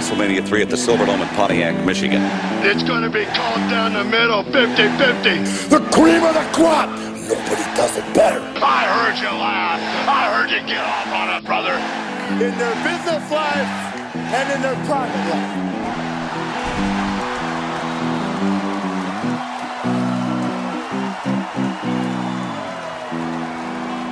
WrestleMania 3 at the Silverdome in Pontiac, Michigan. It's going to be called down the middle, 50-50. The cream of the crop. Nobody does it better. I heard you laugh. I heard you get off on it, brother. In their business life and in their private life.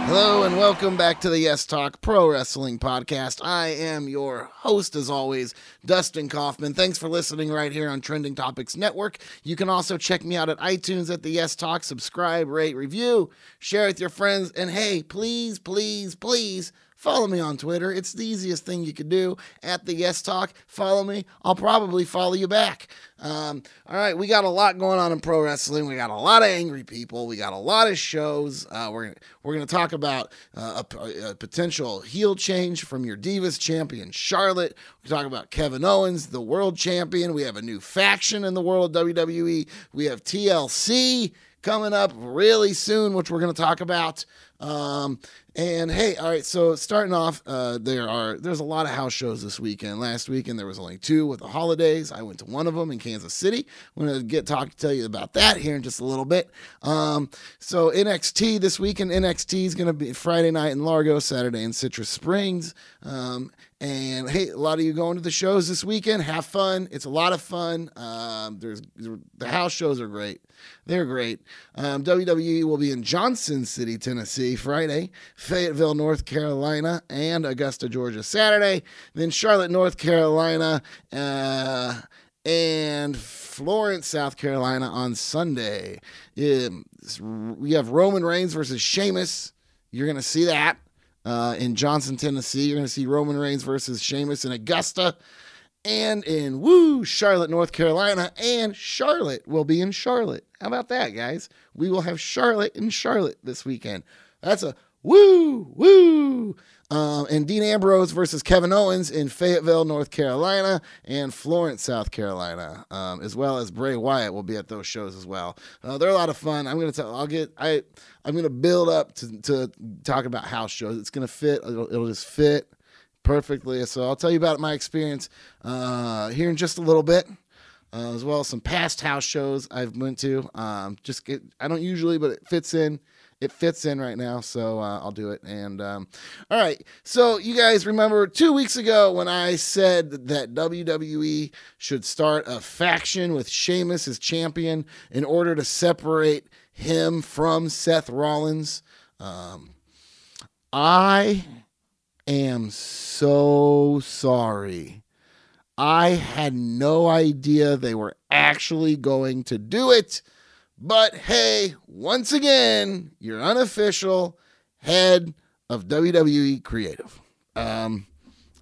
Hello and welcome back to the Yes Talk Pro Wrestling Podcast. I am your host, as always, Dustin Kaufman. Thanks for listening right here on Trending Topics Network. You can also check me out at iTunes at the Yes Talk. Subscribe, rate, review, share with your friends, and hey, please, please, please Follow me on Twitter. It's the easiest thing you could do. At the Yes Talk, follow me. I'll probably follow you back. Um, all right, we got a lot going on in pro wrestling. We got a lot of angry people. We got a lot of shows. Uh, we're we're going to talk about uh, a, a, potential heel change from your Divas champion Charlotte. We talk about Kevin Owens, the world champion. We have a new faction in the world of WWE. We have TLC coming up really soon, which we're going to talk about. Um, and hey, all right, so starting off, uh, there are there's a lot of house shows this weekend. Last weekend there was only two with the holidays. I went to one of them in Kansas City. I'm gonna get talk to tell you about that here in just a little bit. Um, so NXT this weekend, NXT is gonna be Friday night in Largo, Saturday in Citrus Springs. Um, and hey, a lot of you going to the shows this weekend. Have fun. It's a lot of fun. Um, there's the house shows are great. They're great. Um, WWE will be in Johnson City, Tennessee, Friday, Fayetteville, North Carolina, and Augusta, Georgia, Saturday. Then Charlotte, North Carolina, uh, and Florence, South Carolina on Sunday. Um, we have Roman Reigns versus Sheamus. You're to see that uh, in Johnson, Tennessee. You're going to see Roman Reigns versus Sheamus in Augusta. And in Woo, Charlotte, North Carolina. And Charlotte will be in Charlotte. How about that, guys? We will have Charlotte in Charlotte this weekend. That's a woo, woo. Um, and Dean Ambrose versus Kevin Owens in Fayetteville, North Carolina, and Florence, South Carolina, um, as well as Bray Wyatt will be at those shows as well. Uh, they're a lot of fun. I'm gonna tell. I'll get. I. I'm gonna build up to to talk about house shows. It's gonna fit. It'll, it'll just fit perfectly. So I'll tell you about my experience uh, here in just a little bit. Uh, as well as some past house shows I've went to. Um, just get, I don't usually, but it fits in it fits in right now, so uh, I'll do it. And um, all right, so you guys remember two weeks ago when I said that WWE should start a faction with Sheamus as champion in order to separate him from Seth Rollins. Um, I am so sorry. I had no idea they were actually going to do it. But hey, once again, your unofficial head of WWE Creative. Um,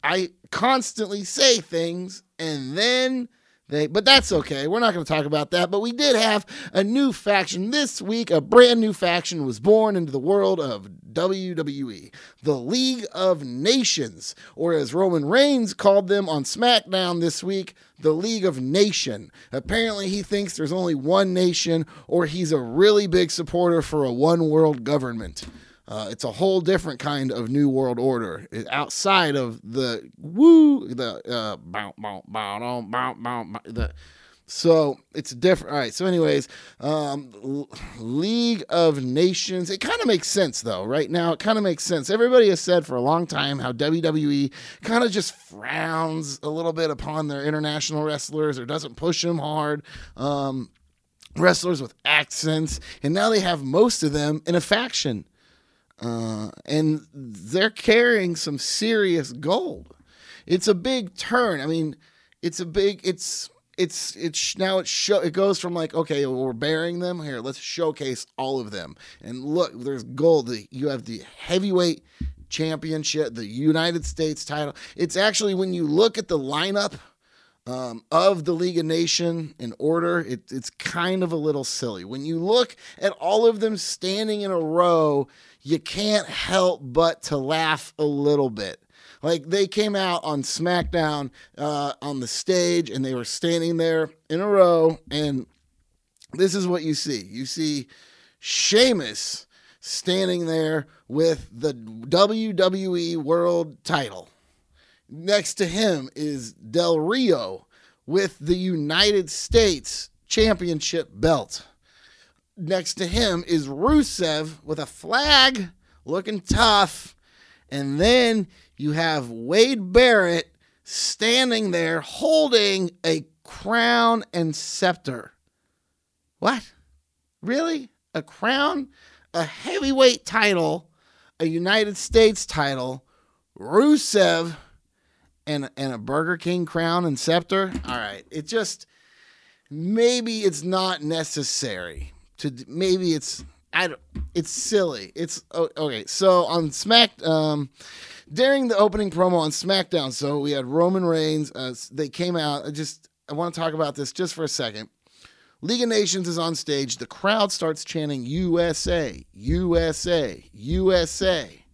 I constantly say things and then they, but that's okay. We're not going to talk about that. But we did have a new faction this week. A brand new faction was born into the world of WWE, the League of Nations, or as Roman Reigns called them on SmackDown this week, the League of Nation. Apparently, he thinks there's only one nation, or he's a really big supporter for a one world government. Uh, it's a whole different kind of new world order it's outside of the woo the uh bow, bow, bow, bow, bow, the so it's different. All right. So, anyways, um, League of Nations. It kind of makes sense, though. Right now, it kind of makes sense. Everybody has said for a long time how WWE kind of just frowns a little bit upon their international wrestlers or doesn't push them hard. Um, wrestlers with accents, and now they have most of them in a faction. Uh, and they're carrying some serious gold. It's a big turn. I mean, it's a big, it's, it's, it's now it show, it goes from like, okay, we're burying them here. Let's showcase all of them. And look, there's gold. You have the heavyweight championship, the United States title. It's actually, when you look at the lineup, um, of the League of Nation in order, it, it's kind of a little silly. When you look at all of them standing in a row, you can't help but to laugh a little bit. Like they came out on SmackDown uh, on the stage and they were standing there in a row, and this is what you see. You see Sheamus standing there with the WWE World title. Next to him is Del Rio with the United States Championship belt. Next to him is Rusev with a flag looking tough. And then you have Wade Barrett standing there holding a crown and scepter. What? Really? A crown? A heavyweight title, a United States title, Rusev, and, and a Burger King crown and scepter? All right. It just, maybe it's not necessary to, maybe it's, I don't, it's silly. It's, okay. So on Smack, um, during the opening promo on SmackDown, so we had Roman Reigns. Uh, they came out. I just I want to talk about this just for a second. League of Nations is on stage. The crowd starts chanting USA, USA, USA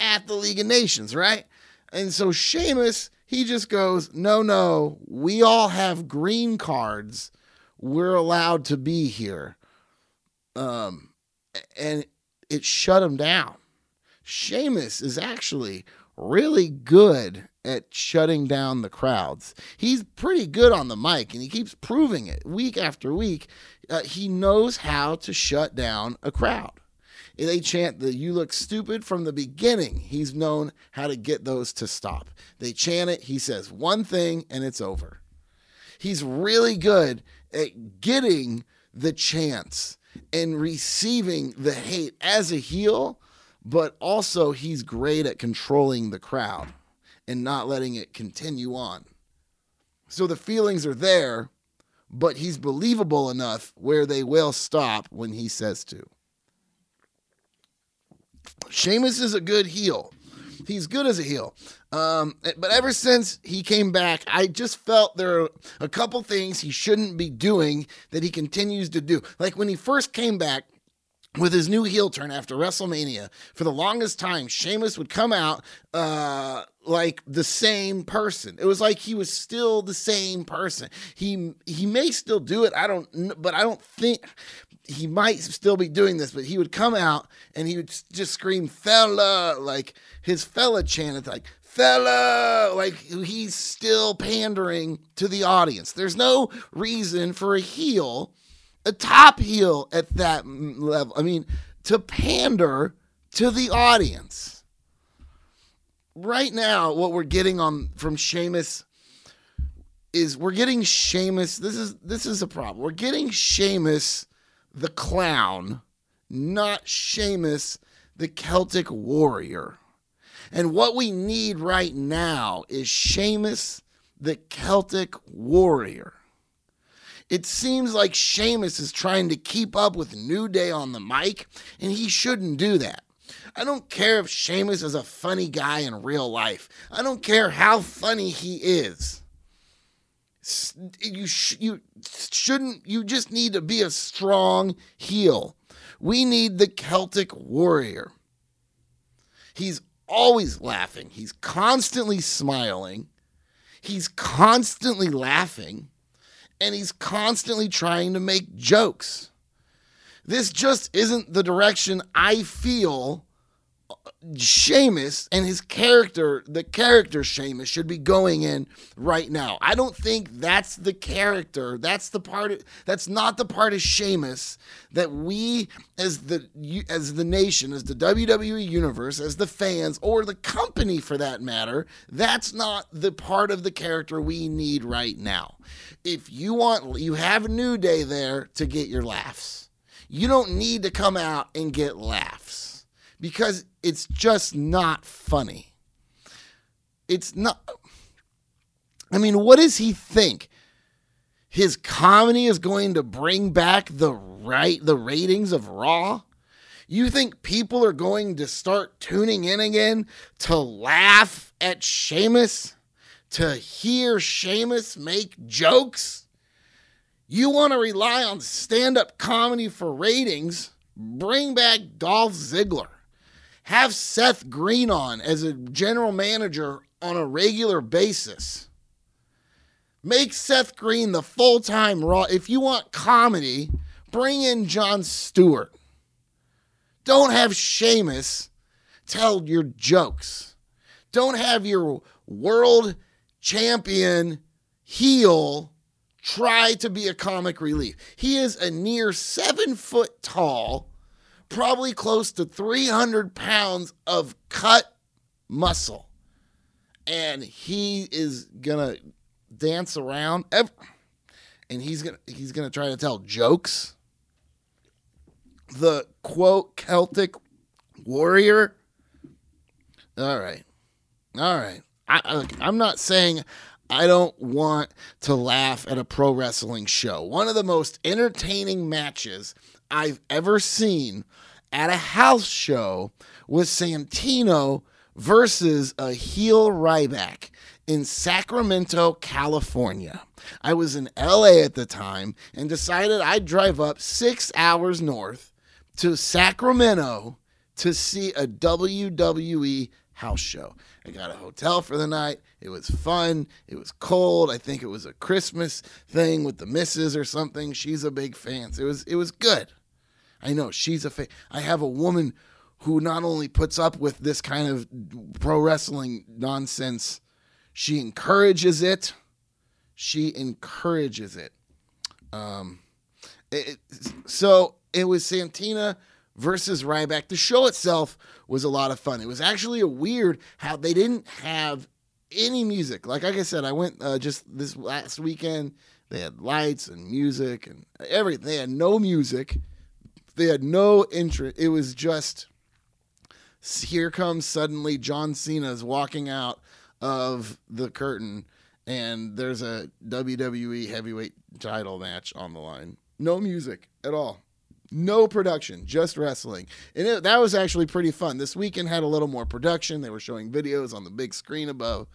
at the League of Nations, right? And so Sheamus, he just goes, No, no, we all have green cards. We're allowed to be here. Um, and it shut him down. Sheamus is actually really good at shutting down the crowds. He's pretty good on the mic and he keeps proving it week after week. Uh, he knows how to shut down a crowd. They chant the you look stupid from the beginning. He's known how to get those to stop. They chant it, he says one thing and it's over. He's really good at getting the chants and receiving the hate as a heel but also he's great at controlling the crowd and not letting it continue on. So the feelings are there, but he's believable enough where they will stop when he says to. Sheamus is a good heel. He's good as a heel. Um, but ever since he came back, I just felt there are a couple things he shouldn't be doing that he continues to do. Like when he first came back, with his new heel turn after WrestleMania, for the longest time, Sheamus would come out uh, like the same person. It was like he was still the same person. He he may still do it. I don't, but I don't think he might still be doing this. But he would come out and he would just scream "fella" like his fella chant, like fella, like he's still pandering to the audience. There's no reason for a heel a top heel at that level. I mean, to pander to the audience. Right now, what we're getting on from Sheamus is we're getting Sheamus. This is this is a problem. We're getting Sheamus the clown, not Sheamus the Celtic warrior. And what we need right now is Sheamus the Celtic warrior. It seems like Sheamus is trying to keep up with New Day on the mic, and he shouldn't do that. I don't care if Sheamus is a funny guy in real life. I don't care how funny he is. You sh- you shouldn't. You just need to be a strong heel. We need the Celtic warrior. He's always laughing. He's constantly smiling. He's constantly laughing and he's constantly trying to make jokes. This just isn't the direction I feel Sheamus and his character, the character Sheamus, should be going in right now. I don't think that's the character. That's the part. Of, that's not the part of Sheamus that we, as the as the nation, as the WWE universe, as the fans, or the company for that matter, that's not the part of the character we need right now. If you want, you have New Day there to get your laughs. You don't need to come out and get laughs because it's just not funny. It's not. I mean, what does he think? His comedy is going to bring back the right the ratings of Raw? You think people are going to start tuning in again to laugh at Sheamus? To hear Sheamus make jokes? You want to rely on stand up comedy for ratings? Bring back Dolph Ziggler. Have Seth Green on as a general manager on a regular basis. Make Seth Green the full time Raw. If you want comedy, bring in Jon Stewart. Don't have Sheamus tell your jokes. Don't have your world champion heel try to be a comic relief. He is a near seven foot tall, probably close to 300 pounds of cut muscle. And he is going to dance around. Ev- and he's gonna he's gonna try to tell jokes. The quote Celtic warrior. All right, all right. I, I, I'm not saying I don't want to laugh at a pro wrestling show. One of the most entertaining matches I've ever seen at a house show was Santino versus a heel Ryback in Sacramento, California. I was in LA at the time and decided I'd drive up six hours north to Sacramento to see a WWE house show. I got a hotel for the night. It was fun. It was cold. I think it was a Christmas thing with the missus or something. She's a big fan. So it was it was good. I know she's a. I have a woman who not only puts up with this kind of pro wrestling nonsense, she encourages it. She encourages it. Um, it, so it was Santino versus Ryback. The show itself was a lot of fun. It was actually a weird how they didn't have any music. Like, like I said, I went uh, just this last weekend. They had lights and music and everything. They had no music. They had no interest. It was just here comes suddenly John Cena is walking out of the curtain and there's a WWE heavyweight title match on the line. No music at all. No production, just wrestling. And it, that was actually pretty fun. This weekend had a little more production. They were showing videos on the big screen above.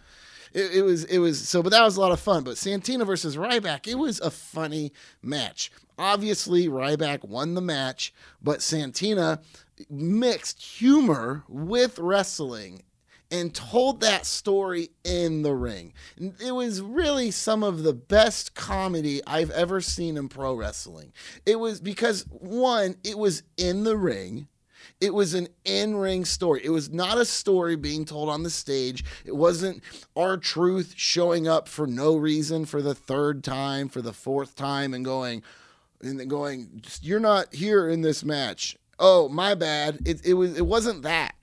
It, it, was it was so, but that was a lot of fun. But Santino versus Ryback, it was a funny match. Obviously, Ryback won the match, but Santino mixed humor with wrestling and told that story in the ring. It was really some of the best comedy I've ever seen in pro wrestling. It was because, one, it was in the ring. It was an in ring story. It was not a story being told on the stage. It wasn't R-Truth showing up for no reason for the third time, for the fourth time, and going, and then going, you're not here in this match. Oh, my bad. It, it was. It wasn't that.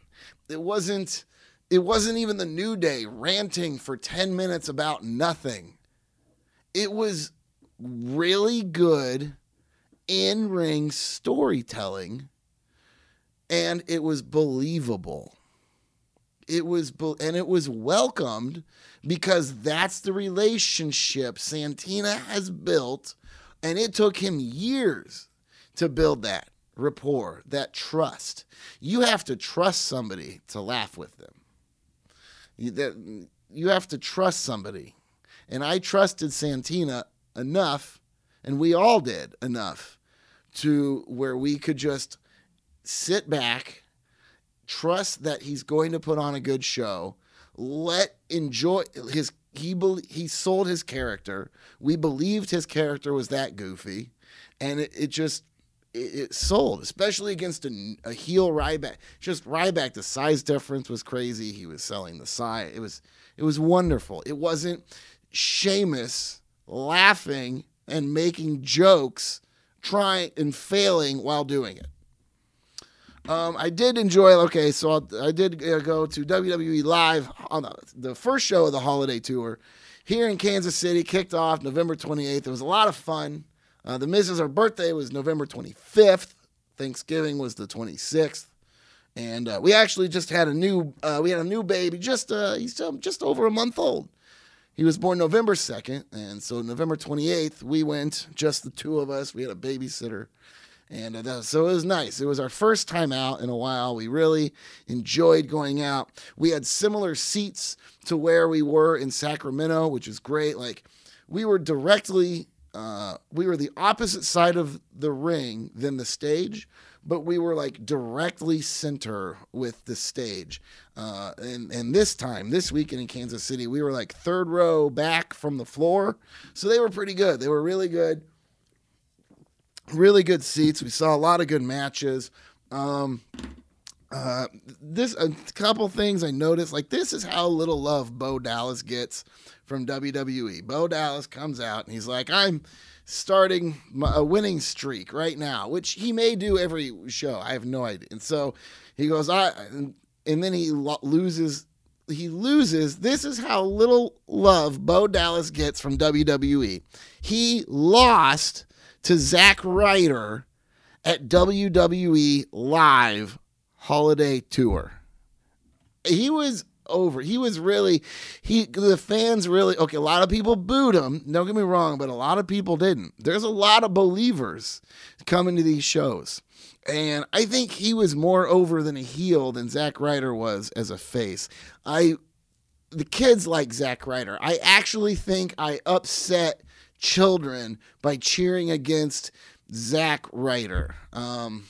It wasn't it wasn't even the New Day ranting for 10 minutes about nothing. It was really good in ring storytelling and it was believable. It was, and it was welcomed because that's the relationship Santino has built, and it took him years to build that rapport, that trust. You have to trust somebody to laugh with them. You, that, you have to trust somebody. And I trusted Santino enough, and we all did enough, to where we could just sit back, trust that he's going to put on a good show, let enjoy his he be, he sold his character. We believed his character was that goofy, and it, it just it, sold, especially against a, a heel Ryback. Just Ryback, the size difference was crazy. He was selling the size. It was it was wonderful. It wasn't Sheamus laughing and making jokes, trying and failing while doing it. Um, I did enjoy. Okay, so I did uh, go to WWE Live on the, the first show of the holiday tour here in Kansas City. Kicked off November 28th. It was a lot of fun. Uh, the Mrs. Our birthday was November 25th. Thanksgiving was the 26th. And uh, we actually just had a new uh, we had a new baby just uh, he's just over a month old. He was born November 2nd, and so November 28th we went just the two of us. We had a babysitter, and uh, so it was nice. It was our first time out in a while. We really enjoyed going out. We had similar seats to where we were in Sacramento, which is great. Like we were directly uh, we were the opposite side of the ring than the stage, but we were like directly center with the stage. Uh, and and this time, this weekend in Kansas City, we were like third row back from the floor, so they were pretty good. They were really good, really good seats. We saw a lot of good matches. Um, Uh, this a couple things I noticed. Like this is how little love Bo Dallas gets from WWE. Bo Dallas comes out and he's like, "I'm starting my, a winning streak right now," which he may do every show. I have no idea. And so he goes, "I," and then he lo- loses. He loses. This is how little love Bo Dallas gets from WWE. He lost to Zack Ryder at WWE Live Holiday Tour. He was over. He was really he the fans really okay, a lot of people booed him. Don't get me wrong, but a lot of people didn't. There's a lot of believers coming to these shows. And I think he was more over than a heel than Zack Ryder was as a face. I the kids like Zack Ryder. I actually think I upset children by cheering against Zack Ryder. Um,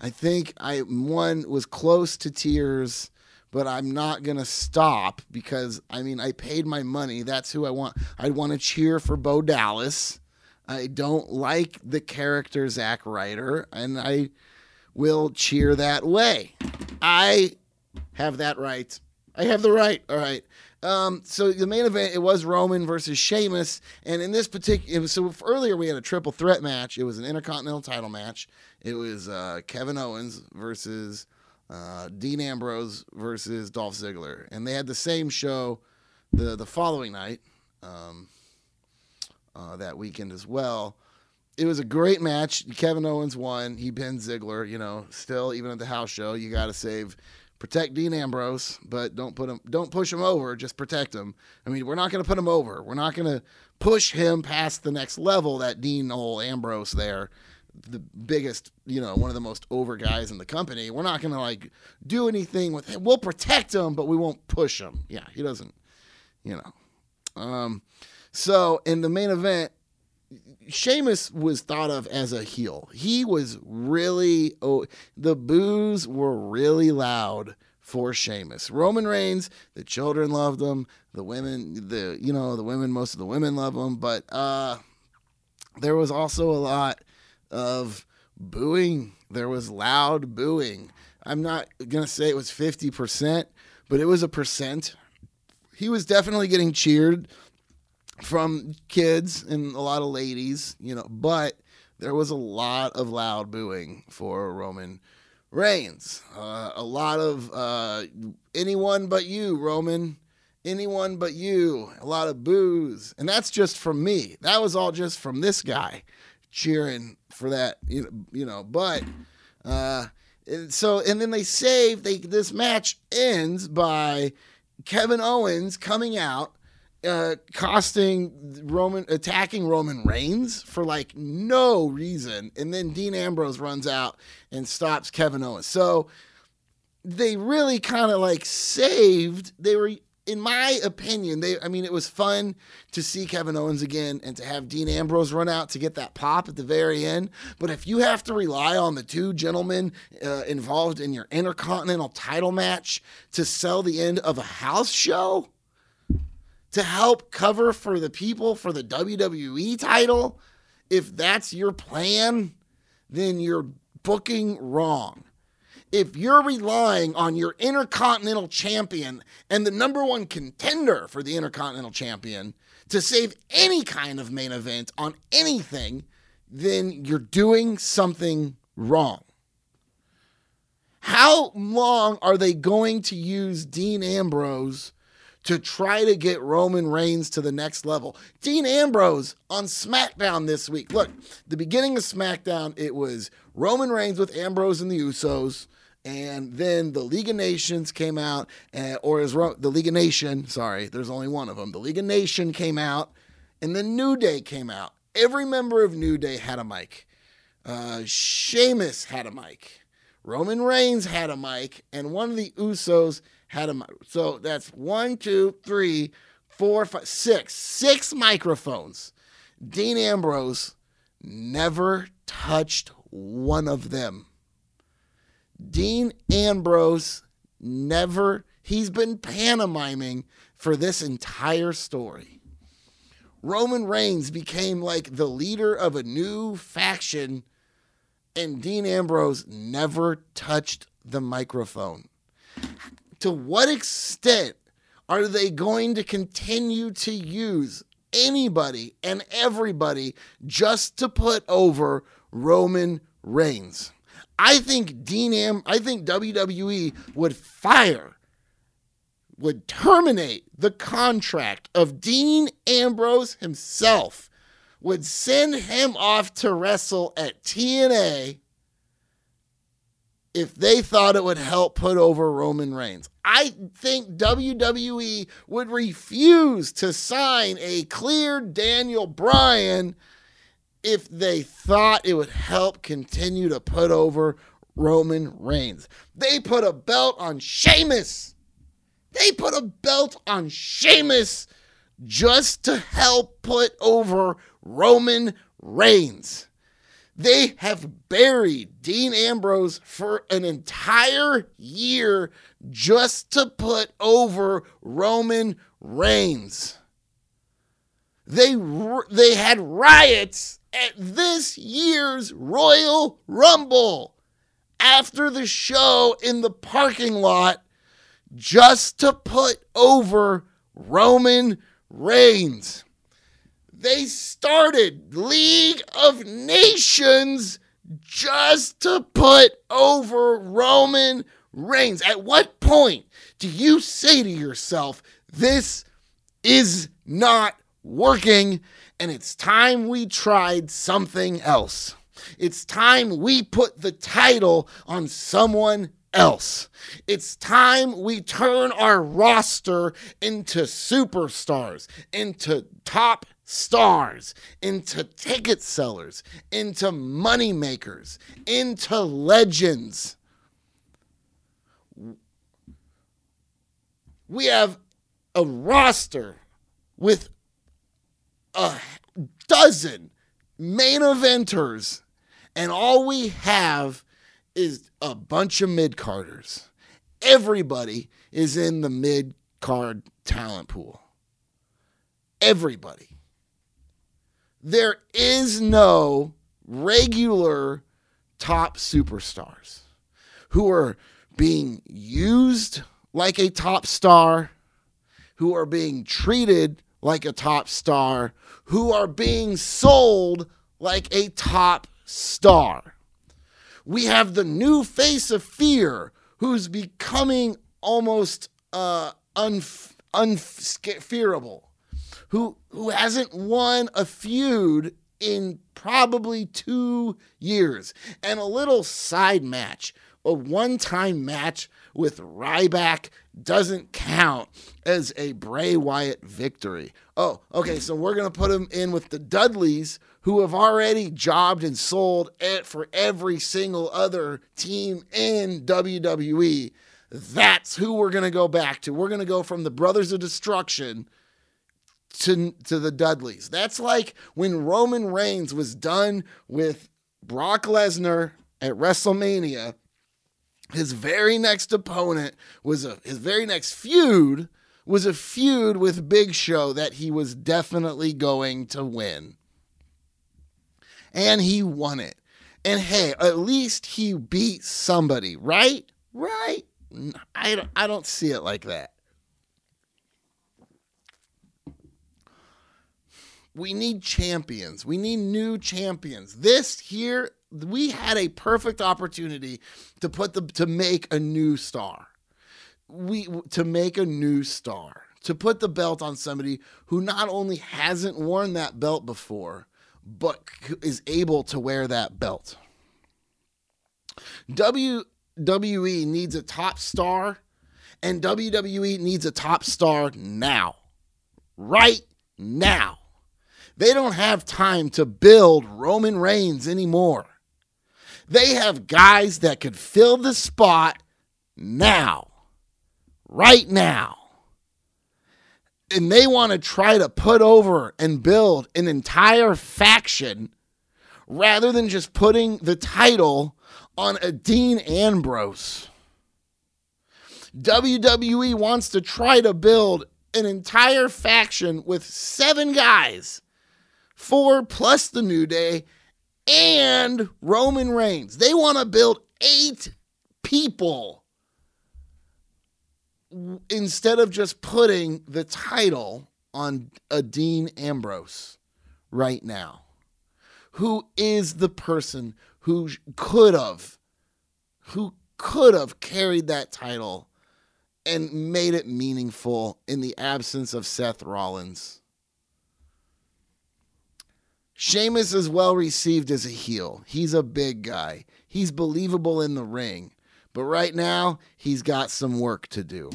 I think I one was close to tears, but I'm not gonna stop because I mean I paid my money. That's who I want. I want to cheer for Bo Dallas. I don't like the character Zack Ryder, and I will cheer that way. I have that right. I have the right. All right. Um, so the main event it was Roman versus Sheamus, and in this particular, so earlier we had a triple threat match. It was an Intercontinental Title match. It was uh, Kevin Owens versus uh, Dean Ambrose versus Dolph Ziggler, and they had the same show the the following night, um, uh, that weekend as well. It was a great match. Kevin Owens won. He pinned Ziggler. You know, still even at the house show, you got to save protect Dean Ambrose, but don't put him don't push him over, just protect him. I mean, we're not going to put him over. We're not going to push him past the next level that Dean old Ambrose there, the biggest, you know, one of the most over guys in the company. We're not going to like do anything with him. We'll protect him, but we won't push him. Yeah, he doesn't, you know. Um so in the main event Sheamus was thought of as a heel. He was really oh the boos were really loud for Sheamus. Roman Reigns, the children loved him, the women, the you know, the women, most of the women love him, but uh there was also a lot of booing. There was loud booing. I'm not gonna say it was 50%, but it was a percent. He was definitely getting cheered from kids and a lot of ladies, you know, but there was a lot of loud booing for Roman Reigns. Uh, a lot of uh, anyone but you, Roman. Anyone but you. A lot of boos. And that's just from me. That was all just from this guy cheering for that, you know, you know but uh, and so and then they save they this match ends by Kevin Owens coming out uh, costing Roman attacking Roman Reigns for like no reason, and then Dean Ambrose runs out and stops Kevin Owens. So they really kind of like saved. They were, in my opinion, they. I mean, it was fun to see Kevin Owens again and to have Dean Ambrose run out to get that pop at the very end. But if you have to rely on the two gentlemen uh, involved in your Intercontinental Title match to sell the end of a house show to help cover for the people for the WWE title, if that's your plan, then you're booking wrong. If you're relying on your Intercontinental Champion and the number one contender for the Intercontinental Champion to save any kind of main event on anything, then you're doing something wrong. How long are they going to use Dean Ambrose? To try to get Roman Reigns to the next level. Dean Ambrose on SmackDown this week. Look, the beginning of SmackDown, it was Roman Reigns with Ambrose and the Usos. And then the League of Nations came out, or is Ro- the League of Nation, sorry, there's only one of them. The League of Nation came out, and then New Day came out. Every member of New Day had a mic. Uh, Sheamus had a mic. Roman Reigns had a mic, and one of the Usos had a so that's one, two, three, four, five, six, six microphones. Dean Ambrose never touched one of them. Dean Ambrose never, he's been pantomiming for this entire story. Roman Reigns became like the leader of a new faction, and Dean Ambrose never touched the microphone? To what extent are they going to continue to use anybody and everybody just to put over Roman Reigns? I think Dean Am I think WWE would fire would terminate the contract of Dean Ambrose himself, would send him off to wrestle at TNA if they thought it would help put over Roman Reigns. I think WWE would refuse to sign a clear Daniel Bryan if they thought it would help continue to put over Roman Reigns. They put a belt on Sheamus. They put a belt on Sheamus just to help put over Roman Reigns. They have buried Dean Ambrose for an entire year just to put over Roman Reigns. They they had riots at this year's Royal Rumble after the show in the parking lot just to put over Roman Reigns. They started League of Nations just to put over Roman Reigns. At what point do you say to yourself, this is not working and it's time we tried something else? It's time we put the title on someone else. It's time we turn our roster into superstars, into top stars, into ticket sellers, into money makers, into legends. We have a roster with a dozen main eventers, and all we have is a bunch of mid carders. Everybody is in the mid card talent pool. Everybody there is no regular top superstars who are being used like a top star, who are being treated like a top star, who are being sold like a top star. We have the new face of fear who's becoming almost uh, unf- unfearable who who hasn't won a feud in probably two years. And a little side match, a one time match with Ryback doesn't count as a Bray Wyatt victory. Oh, okay, so we're to put him in with the Dudleys, who have already jobbed and sold it for every single other team in WWE. That's who we're to go back to. We're to go from the Brothers of Destruction to to the Dudleys. That's like when Roman Reigns was done with Brock Lesnar at WrestleMania. His very next opponent was a his very next feud was a feud with Big Show that he was definitely going to win. And he won it. And hey, at least he beat somebody, right? Right? I I don't see it like that. We need champions. We need new champions. This here, we had a perfect opportunity to put the to make a new star. We to make a new star. To put the belt on somebody who not only hasn't worn that belt before, but is able to wear that belt. WWE needs a top star, and WWE needs a top star now. Right now. They don't have time to build Roman Reigns anymore. They have guys that could fill the spot now, right now. And they want to try to put over and build an entire faction rather than just putting the title on a Dean Ambrose. WWE wants to try to build an entire faction with seven guys four plus the New Day and Roman Reigns. They want to build eight people instead of just putting the title on a Dean Ambrose right now, who is the person who could have, who could have carried that title and made it meaningful in the absence of Seth Rollins. Sheamus is well received as a heel. He's a big guy. He's believable in the ring. But right now, he's got some work to do.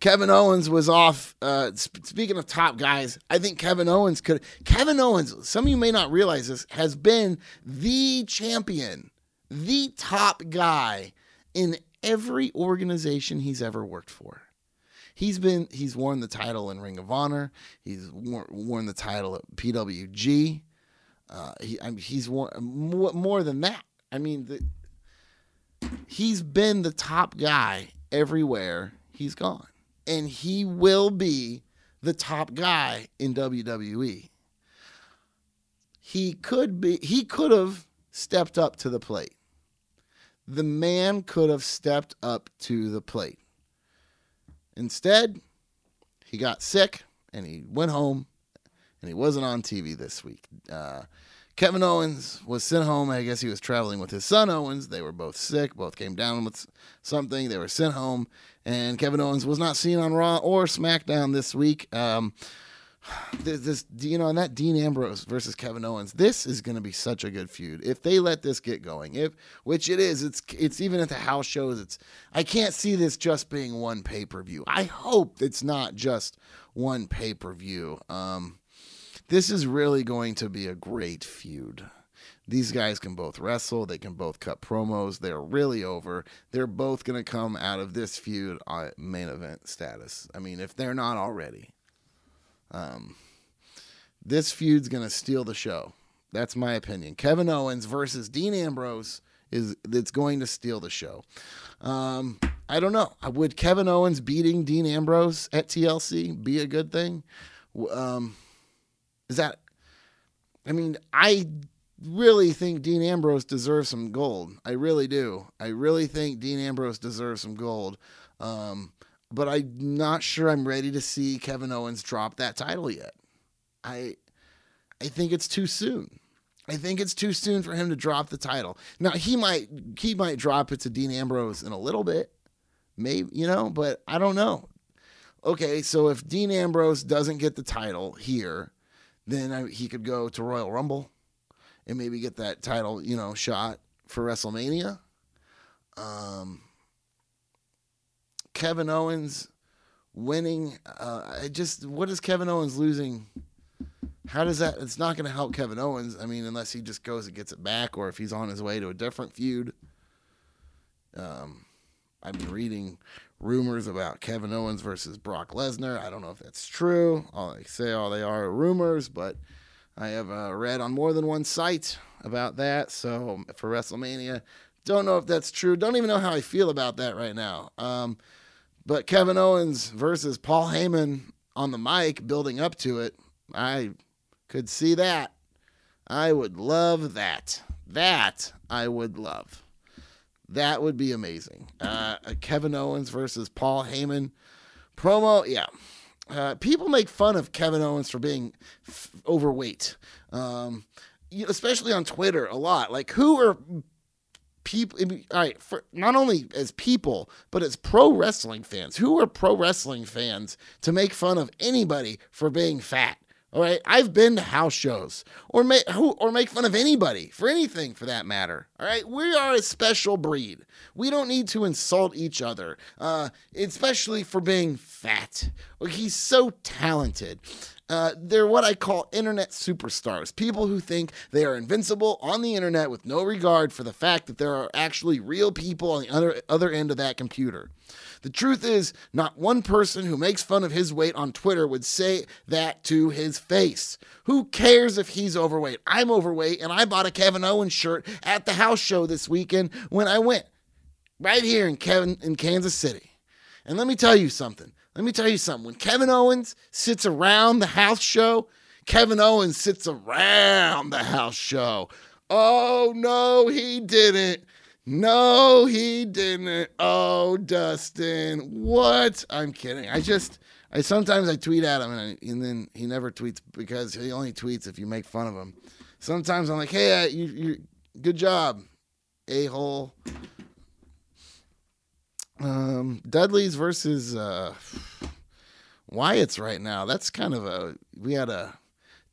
Kevin Owens was off. Uh, sp- speaking of top guys, I think Kevin Owens could. Kevin Owens, some of you may not realize this, has been the champion, the top guy in every organization he's ever worked for. He's been he's worn the title in Ring of Honor. He's worn, worn the title at PWG. Uh, he I mean, he's worn more, more than that. I mean, the, he's been the top guy everywhere he's gone, and he will be the top guy in WWE. He could be. He could have stepped up to the plate the man could have stepped up to the plate. Instead, he got sick and he went home and he wasn't on TV this week. Uh, Kevin Owens was sent home. I guess he was traveling with his son Owens. They were both sick, both came down with something. They were sent home, and Kevin Owens was not seen on Raw or SmackDown this week. Um, this, this you know, and that Dean Ambrose versus Kevin Owens, this is going to be such a good feud if they let this get going. If which it is, it's it's even at the house shows. It's I can't see this just being one pay per view. I hope it's not just one pay per view. Um, this is really going to be a great feud. These guys can both wrestle. They can both cut promos. They're really over. They're both going to come out of this feud on main event status. I mean, if they're not already. Um, this feud's going to steal the show. That's my opinion. Kevin Owens versus Dean Ambrose is that's going to steal the show. Um, I don't know. Would Kevin Owens beating Dean Ambrose at TLC be a good thing? Um, is that? I mean, I really think Dean Ambrose deserves some gold. I really do. I really think Dean Ambrose deserves some gold. Um, but I'm not sure I'm ready to see Kevin Owens drop that title yet. I I think it's too soon. I think it's too soon for him to drop the title. Now he might he might drop it to Dean Ambrose in a little bit. Maybe, you know, but I don't know. Okay, so if Dean Ambrose doesn't get the title here, then I, he could go to Royal Rumble and maybe get that title, you know, shot for WrestleMania. Um Kevin Owens winning. Uh, I just what is Kevin Owens losing? How does that? It's not going to help Kevin Owens. I mean, unless he just goes and gets it back, or if he's on his way to a different feud. Um, I've been reading rumors about Kevin Owens versus Brock Lesnar. I don't know if that's true. All I say, all they are rumors, but I have uh, read on more than one site about that. So for WrestleMania, don't know if that's true. Don't even know how I feel about that right now. Um, but Kevin Owens versus Paul Heyman on the mic, building up to it, I could see that. I would love that. That I would love. That would be amazing. Uh, Kevin Owens versus Paul Heyman promo. Yeah. Uh, people make fun of Kevin Owens for being f- overweight, um, especially on Twitter a lot. Like, who are people all right for not only as people but as pro wrestling fans. Who are pro wrestling fans to make fun of anybody for being fat? All right? I've been to house shows or make who or make fun of anybody for anything for that matter. All right? We are a special breed. We don't need to insult each other uh, especially for being fat. Like, he's so talented uh, they're what I call internet superstars. People who think they are invincible on the internet with no regard for the fact that there are actually real people on the other, other end of that computer. The truth is, not one person who makes fun of his weight on Twitter would say that to his face. Who cares if he's overweight? I'm overweight, and I bought a Kevin Owens shirt at the house show this weekend when I went right here in Kevin in Kansas City. And let me tell you something. Let me tell you something. When Kevin Owens sits around the house show, Kevin Owens sits around the house show. Oh, no, he didn't. No, he didn't. Oh, Dustin. What? I'm kidding. I just I sometimes I tweet at him and, I, and then he never tweets because he only tweets if you make fun of him. Sometimes I'm like, "Hey, uh, you you good job, a-hole." Um Dudley's versus uh Wyatt's right now. That's kind of a we had a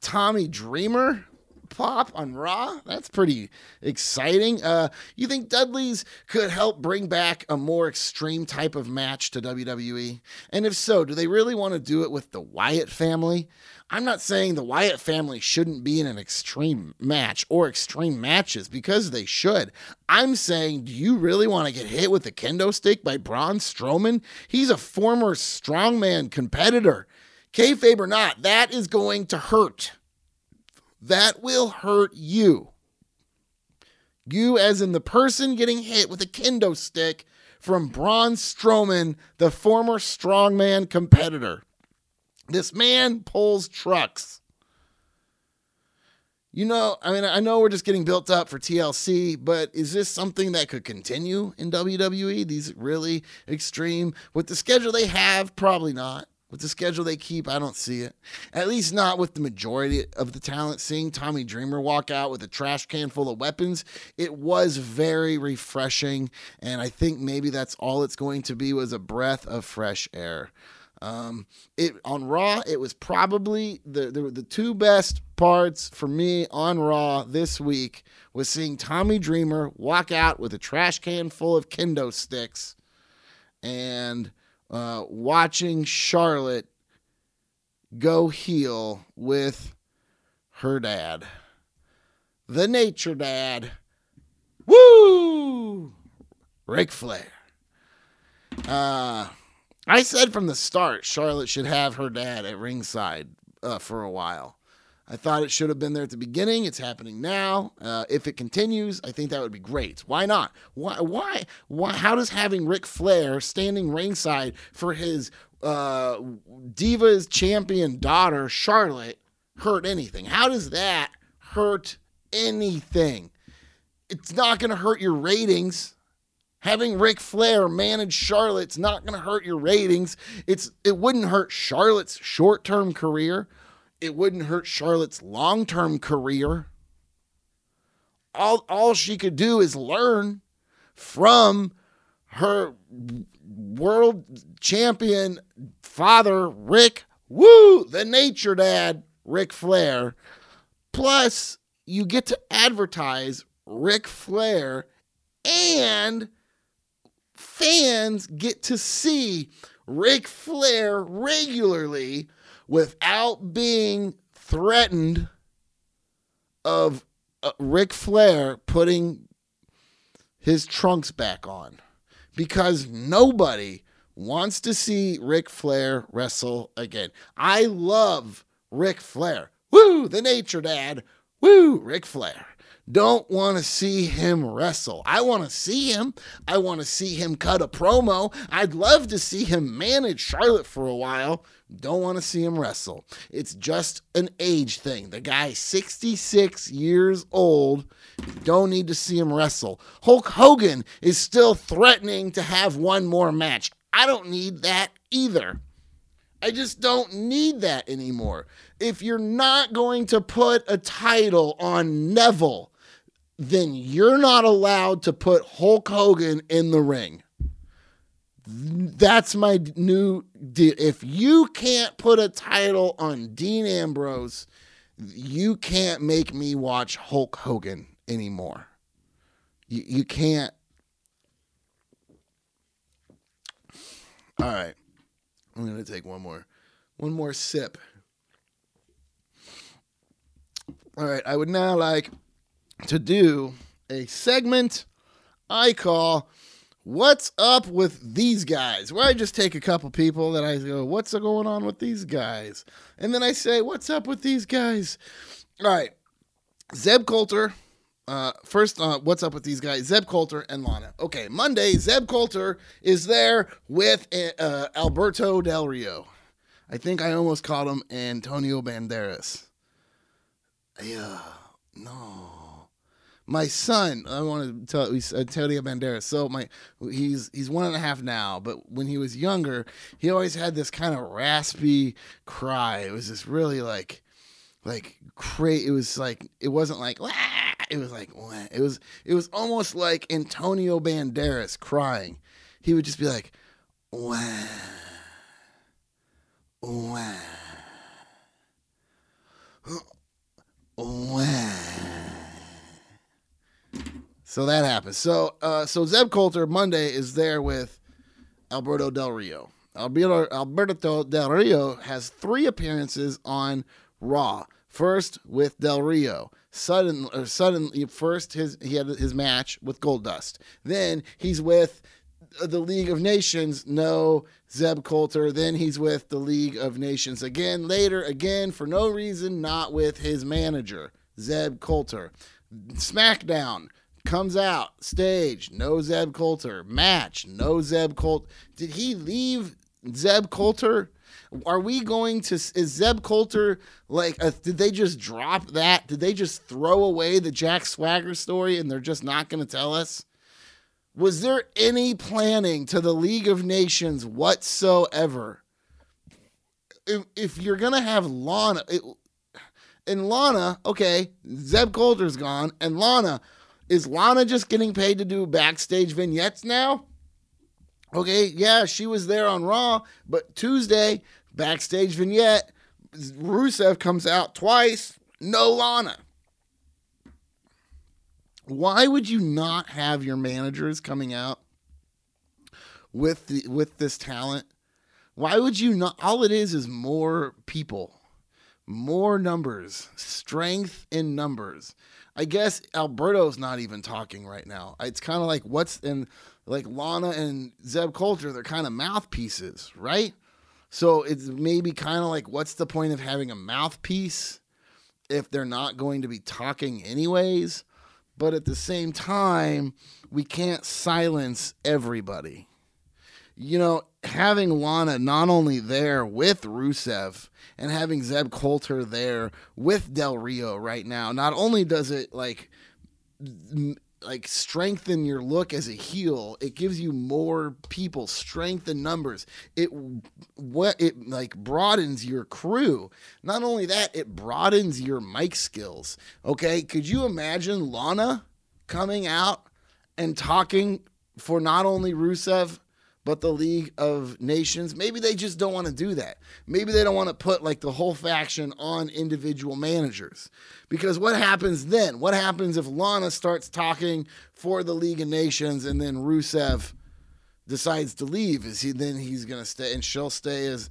Tommy Dreamer pop on Raw. That's pretty exciting. Uh, you think Dudley's could help bring back a more extreme type of match to WWE? And if so, do they really want to do it with the Wyatt family? I'm not saying the Wyatt family shouldn't be in an extreme match or extreme matches because they should. I'm saying, do you really want to get hit with a kendo stick by Braun Strowman? He's a former strongman competitor. Kayfabe or not, that is going to hurt that will hurt you. You, as in the person getting hit with a kendo stick from Braun Strowman, the former strongman competitor. This man pulls trucks. You know, I mean, I know we're just getting built up for TLC, but is this something that could continue in WWE? These really extreme, with the schedule they have, probably not. With the schedule they keep, I don't see it. At least not with the majority of the talent. Seeing Tommy Dreamer walk out with a trash can full of weapons, it was very refreshing. And I think maybe that's all it's going to be was a breath of fresh air. Um, it on Raw, it was probably the, the the two best parts for me on Raw this week was seeing Tommy Dreamer walk out with a trash can full of kendo sticks and uh, watching Charlotte go heel with her dad, the Nature Dad. Woo! Ric Flair. Uh, I said from the start Charlotte should have her dad at ringside uh, for a while. I thought it should have been there at the beginning. It's happening now. Uh, if it continues, I think that would be great. Why not? Why? Why? Why? How does having Ric Flair standing ringside for his uh, Divas champion daughter Charlotte hurt anything? How does that hurt anything? It's not going to hurt your ratings. Having Ric Flair manage Charlotte's not going to hurt your ratings. It's it wouldn't hurt Charlotte's short-term career it wouldn't hurt Charlotte's long term career. All, all she could do is learn from her world champion father, Rick, woo, the nature dad, Ric Flair. Plus, you get to advertise Ric Flair and fans get to see Ric Flair regularly without being threatened of uh, Ric Flair putting his trunks back on because nobody wants to see Ric Flair wrestle again. I love Ric Flair. Woo, the nature dad. Woo, Ric Flair don't want to see him wrestle. I want to see him. I want to see him cut a promo. I'd love to see him manage Charlotte for a while. Don't want to see him wrestle. It's just an age thing. The guy's 66 years old. Don't need to see him wrestle. Hulk Hogan is still threatening to have one more match. I don't need that either. I just don't need that anymore. If you're not going to put a title on Neville, then you're not allowed to put Hulk Hogan in the ring. That's my new deal. If you can't put a title on Dean Ambrose, you can't make me watch Hulk Hogan anymore. You, you can't. All right. I'm going to take one more one more sip. All right, I would now like to do a segment I call What's Up with These Guys? Where I just take a couple people that I go, What's going on with these guys? And then I say, What's up with these guys? All right. Zeb Colter. Uh, first, uh, what's up with these guys? Zeb Colter and Lana. Okay, Monday, Zeb Colter is there with uh, Alberto Del Rio. I think I almost called him Antonio Banderas. Yeah, no. My son, I want to tell he's Antonio uh, Banderas. So my he's he's one and a half now, but when he was younger, he always had this kind of raspy cry. It was just really like like cra It was like it wasn't like Wah! it was like Wah! it was it was almost like Antonio Banderas crying. He would just be like Wah. Wah. Wah. So that happens. So uh, so Zeb Colter Monday is there with Alberto Del Rio. Alberto, Alberto Del Rio has three appearances on Raw. First with Del Rio. Sudden suddenly first his he had his match with Goldust. Then he's with the League of Nations, no Zeb Colter. Then he's with the League of Nations again later, again for no reason, not with his manager, Zeb Colter. SmackDown comes out, stage, no Zeb Colter. Match, no Zeb Colter. Did he leave Zeb Colter? Are we going to? Is Zeb Colter like? Did they just drop that? Did they just throw away the Jack Swagger story and they're just not going to tell us? Was there any planning to the League of Nations whatsoever? If, if you're gonna have Lana, it, and Lana, okay, Zeb Colter's gone, and Lana, is Lana just getting paid to do backstage vignettes now? Okay, yeah, she was there on Raw, but Tuesday, backstage vignette, Rusev comes out twice, no Lana. Why would you not have your managers coming out with the with this talent? Why would you not all it is is more people, more numbers, strength in numbers. I guess Alberto's not even talking right now. It's kind of like what's in like Lana and Zeb Colter, they're kind of mouthpieces, right? So it's maybe kind of like what's the point of having a mouthpiece if they're not going to be talking anyways? But at the same time, we can't silence everybody. You know, having Lana not only there with Rusev and having Zeb Colter there with Del Rio right now, not only does it like like strengthen your look as a heel it gives you more people strength in numbers. It what it like broadens your crew. Not only that it broadens your mic skills okay? Could you imagine lana coming out and talking for not only rusev but the League of Nations. Maybe they just don't want to do that. Maybe they don't want to put like the whole faction on individual managers. Because what happens then? What happens if Lana starts talking for the League of Nations and then Rusev decides to leave? Is he then he's going to stay and she'll stay as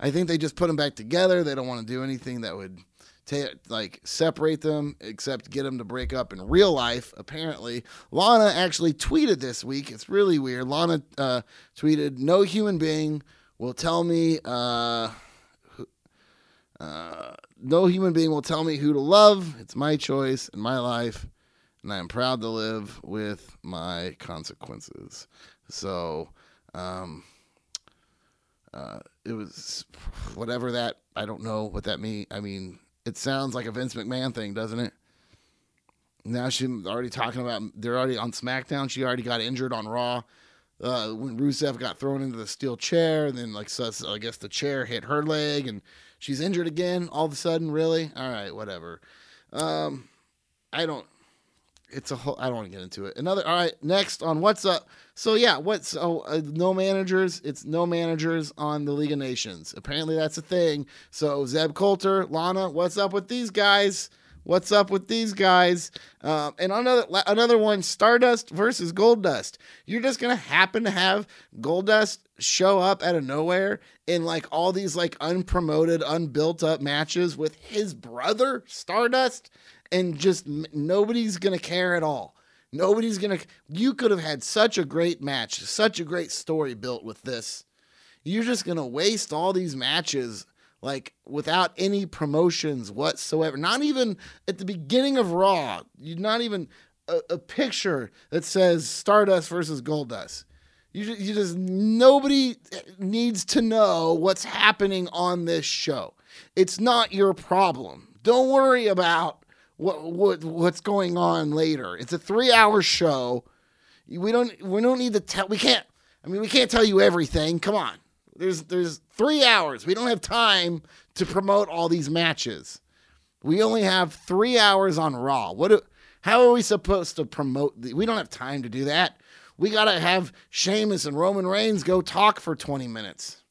I think they just put them back together. They don't want to do anything that would like separate them except get them to break up in real life apparently. Lana actually tweeted this week. It's really weird. Lana uh, tweeted no human being will tell me uh, uh, no human being will tell me who to love. It's my choice and my life and i am proud to live with my consequences. So um, uh, it was whatever that I don't know what that mean. I mean, it sounds like a Vince McMahon thing, doesn't it? Now she's already talking about they're already on SmackDown. She already got injured on Raw. Uh, when Rusev got thrown into the steel chair, and then like so, so I guess the chair hit her leg, and she's injured again. All of a sudden, really? All right, whatever. Um, I don't. It's a whole. I don't want to get into it. Another. All right, next on what's up. So yeah, what's oh uh, no managers? It's no managers on the League of Nations. Apparently that's a thing. So Zeb Colter, Lana, what's up with these guys? What's up with these guys? Um, and another another one, Stardust versus Goldust. You're just gonna happen to have Goldust show up out of nowhere in like all these like unpromoted, unbuilt up matches with his brother Stardust, and just nobody's gonna care at all. Nobody's gonna. You could have had such a great match, such a great story built with this. You're just gonna waste all these matches like without any promotions whatsoever. Not even at the beginning of Raw. You're not even a, a picture that says Stardust versus Goldust. You you just nobody eh, needs to know what's happening on this show. It's not your problem. Don't worry about what what what's going on later. It's a three hour show. We don't we don't need to tell. We can't. I mean, we can't tell you everything. Come on. There's there's three hours. We don't have time to promote all these matches. We only have three hours on Raw. What? Do, how are we supposed to promote? The, we don't have time to do that. We gotta have Sheamus and Roman Reigns go talk for 20 minutes,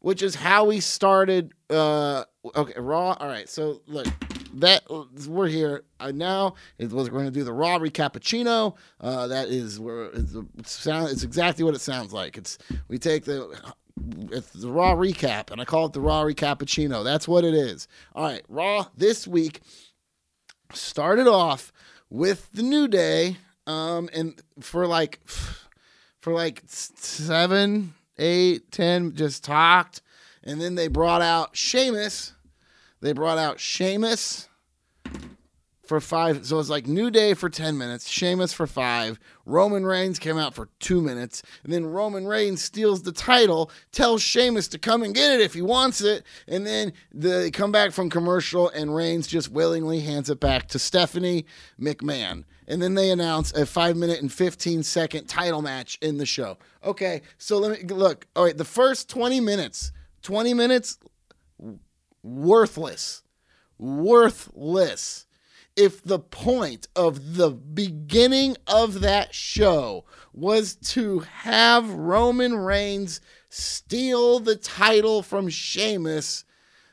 which is how we started. Uh, okay, Raw. All right. So look, that we're here uh, now. It was we're going to do the raw recappuccino. Uh, that is where it's, sound, it's exactly what it sounds like. It's we take the it's the raw recap, and I call it the raw recappuccino. That's what it is. All right, raw this week started off with the new day, um, and for like for like seven, eight, ten, just talked, and then they brought out Sheamus they brought out Sheamus for five. So it's like New Day for 10 minutes, Sheamus for five. Roman Reigns came out for two minutes. And then Roman Reigns steals the title, tells Sheamus to come and get it if he wants it. And then they come back from commercial, and Reigns just willingly hands it back to Stephanie McMahon. And then they announce a five minute and 15 second title match in the show. Okay, so let me look. All right, the first 20 minutes, 20 minutes, worthless. Worthless. If the point of the beginning of that show was to have Roman Reigns steal the title from Sheamus,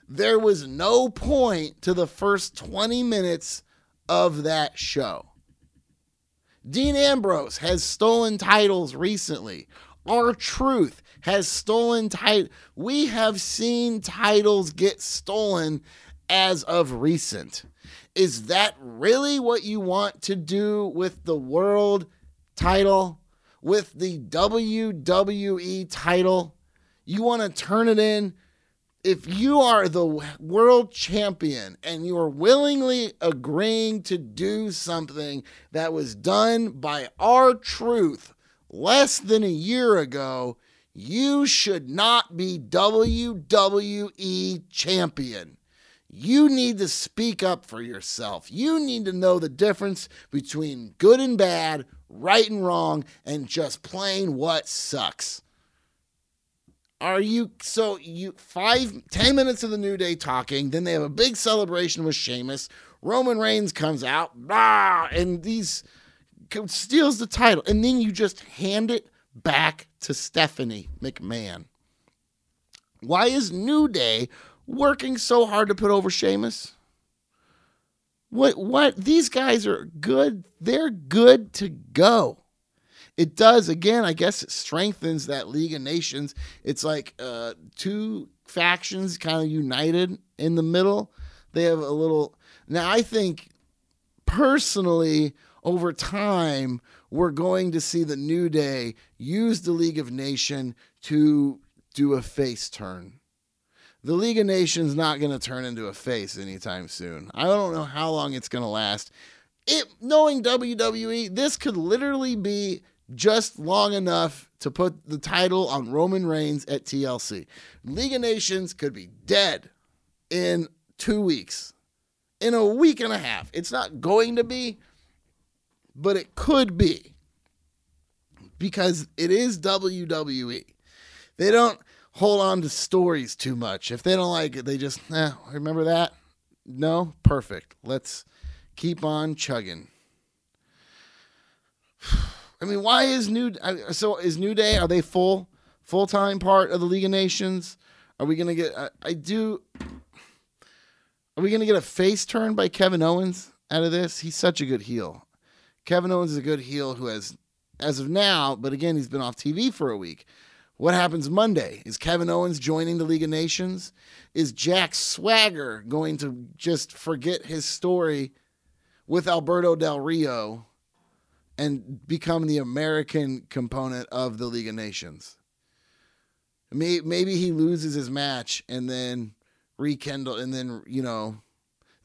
there was no point to the first 20 minutes of that show. Dean Ambrose has stolen titles recently. R-Truth has stolen title. We have seen titles get stolen as of recent. Is that really what you want to do with the world title, with the WWE title? You want to turn it in? If you are the world champion and you are willingly agreeing to do something that was done by R-Truth less than a year ago, you should not be WWE champion. You need to speak up for yourself. You need to know the difference between good and bad, right and wrong, and just plain what sucks. Are you so you five ten minutes of the New Day talking, then they have a big celebration with Sheamus. Roman Reigns comes out, blah, and these steals the title, and then you just hand it back to Stephanie McMahon. Why is New Day working so hard to put over Sheamus? What what these guys are good. They're good to go. It does again, I guess it strengthens that League of Nations. It's like uh, two factions kind of united in the middle. They have a little now I think personally over time we're going to see the New Day use the League of Nation to do a face turn. The League of Nations not going to turn into a face anytime soon. I don't know how long it's going to last. It knowing WWE, this could literally be just long enough to put the title on Roman Reigns at TLC. League of Nations could be dead in 2 weeks. In a week and a half. It's not going to be, but it could be because it is WWE. They don't hold on to stories too much. If they don't like it, they just, eh, remember that? No? Perfect. Let's keep on chugging. I mean, why is New so is New Day are they full full-time part of the League of Nations? Are we to get I, I do Are we to get a face turn by Kevin Owens out of this? He's such a good heel. Kevin Owens is a good heel who has, as of now, but again, he's been off TV for a week. What happens Monday? Is Kevin Owens joining the League of Nations? Is Jack Swagger going to just forget his story with Alberto Del Rio and become the American component of the League of Nations? Maybe he loses his match and then rekindle, and then, you know,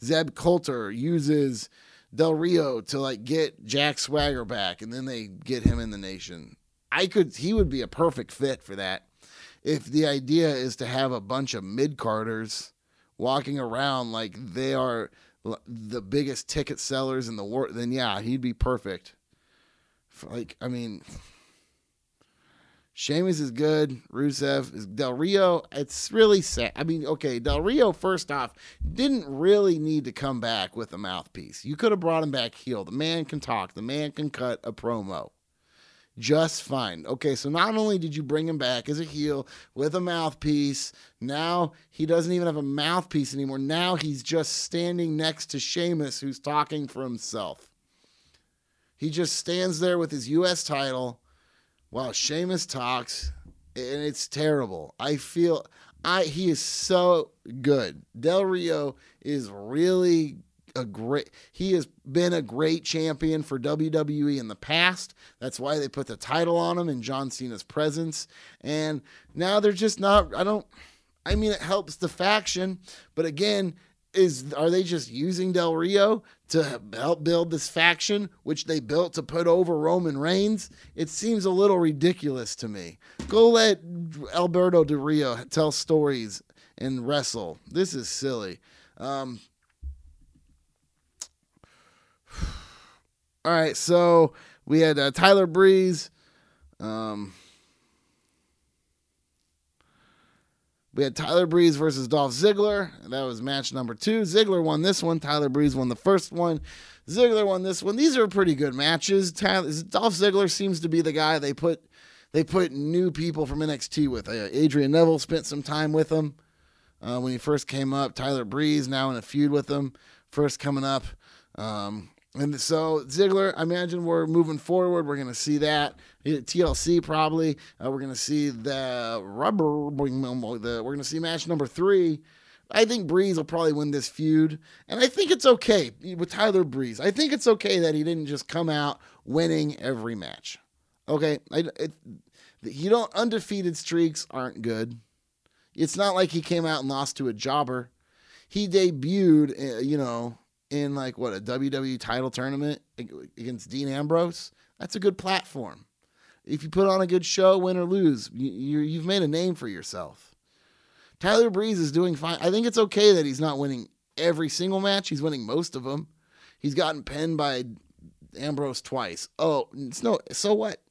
Zeb Colter uses Del Rio to like get Jack Swagger back, and then they get him in the nation. I could he would be a perfect fit for that. If the idea is to have a bunch of mid carders walking around like they are the biggest ticket sellers in the world, then yeah, he'd be perfect. Like, I mean, Sheamus is good. Rusev is Del Rio. It's really sad. I mean, okay, Del Rio, first off, didn't really need to come back with a mouthpiece. You could have brought him back heel. The man can talk, the man can cut a promo just fine. Okay, so not only did you bring him back as a heel with a mouthpiece, now he doesn't even have a mouthpiece anymore. Now he's just standing next to Sheamus, who's talking for himself. He just stands there with his U.S. title while Sheamus talks, and it's terrible. I feel I he is so good. Del Rio is really a great he has been a great champion for WWE in the past. That's why they put the title on him in John Cena's presence. And now they're just not I don't I mean it helps the faction, but again, is are they just using Del Rio to help build this faction which they built to put over Roman Reigns? It seems a little ridiculous to me. Go let Alberto Del Rio tell stories and wrestle. This is silly. Um, all right, so we had uh, Tyler Breeze. Um, we had Tyler Breeze versus Dolph Ziggler. That was match number two. Ziggler won this one. Tyler Breeze won the first one. Ziggler won this one. These are pretty good matches. Tyler, Dolph Ziggler seems to be the guy they put they put new people from NXT with. Uh, Adrian Neville spent some time with him uh, when he first came up. Tyler Breeze now in a feud with him, first coming up. Um, and so Ziggler, I imagine we're moving forward. We're going to see that TLC probably. Uh, we're going to see the rubber. The, we're going to see match number three. I think Breeze will probably win this feud, and I think it's okay with Tyler Breeze. I think it's okay that he didn't just come out winning every match. Okay, I, it, you don't undefeated streaks aren't good. It's not like he came out and lost to a jobber. He debuted, uh, you know, in like what a WWE title tournament against Dean Ambrose. That's a good platform. If you put on a good show, win or lose, you, you've made a name for yourself. Tyler Breeze is doing fine. I think it's okay that he's not winning every single match. He's winning most of them. He's gotten pinned by Ambrose twice. Oh, it's no. So what?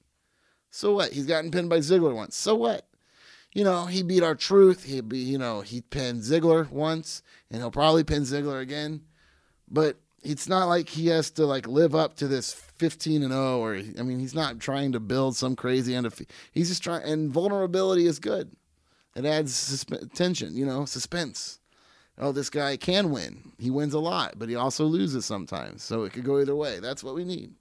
So what? He's gotten pinned by Ziggler once. So what? You know, he beat R-Truth. He be, you know, he pinned Ziggler once, and he'll probably pin Ziggler again. But it's not like he has to like live up to this 15 and 0 or I mean he's not trying to build some crazy end of he's just trying and vulnerability is good. It adds susp- tension, you know, suspense. Oh, this guy can win. He wins a lot, but he also loses sometimes. So it could go either way. That's what we need.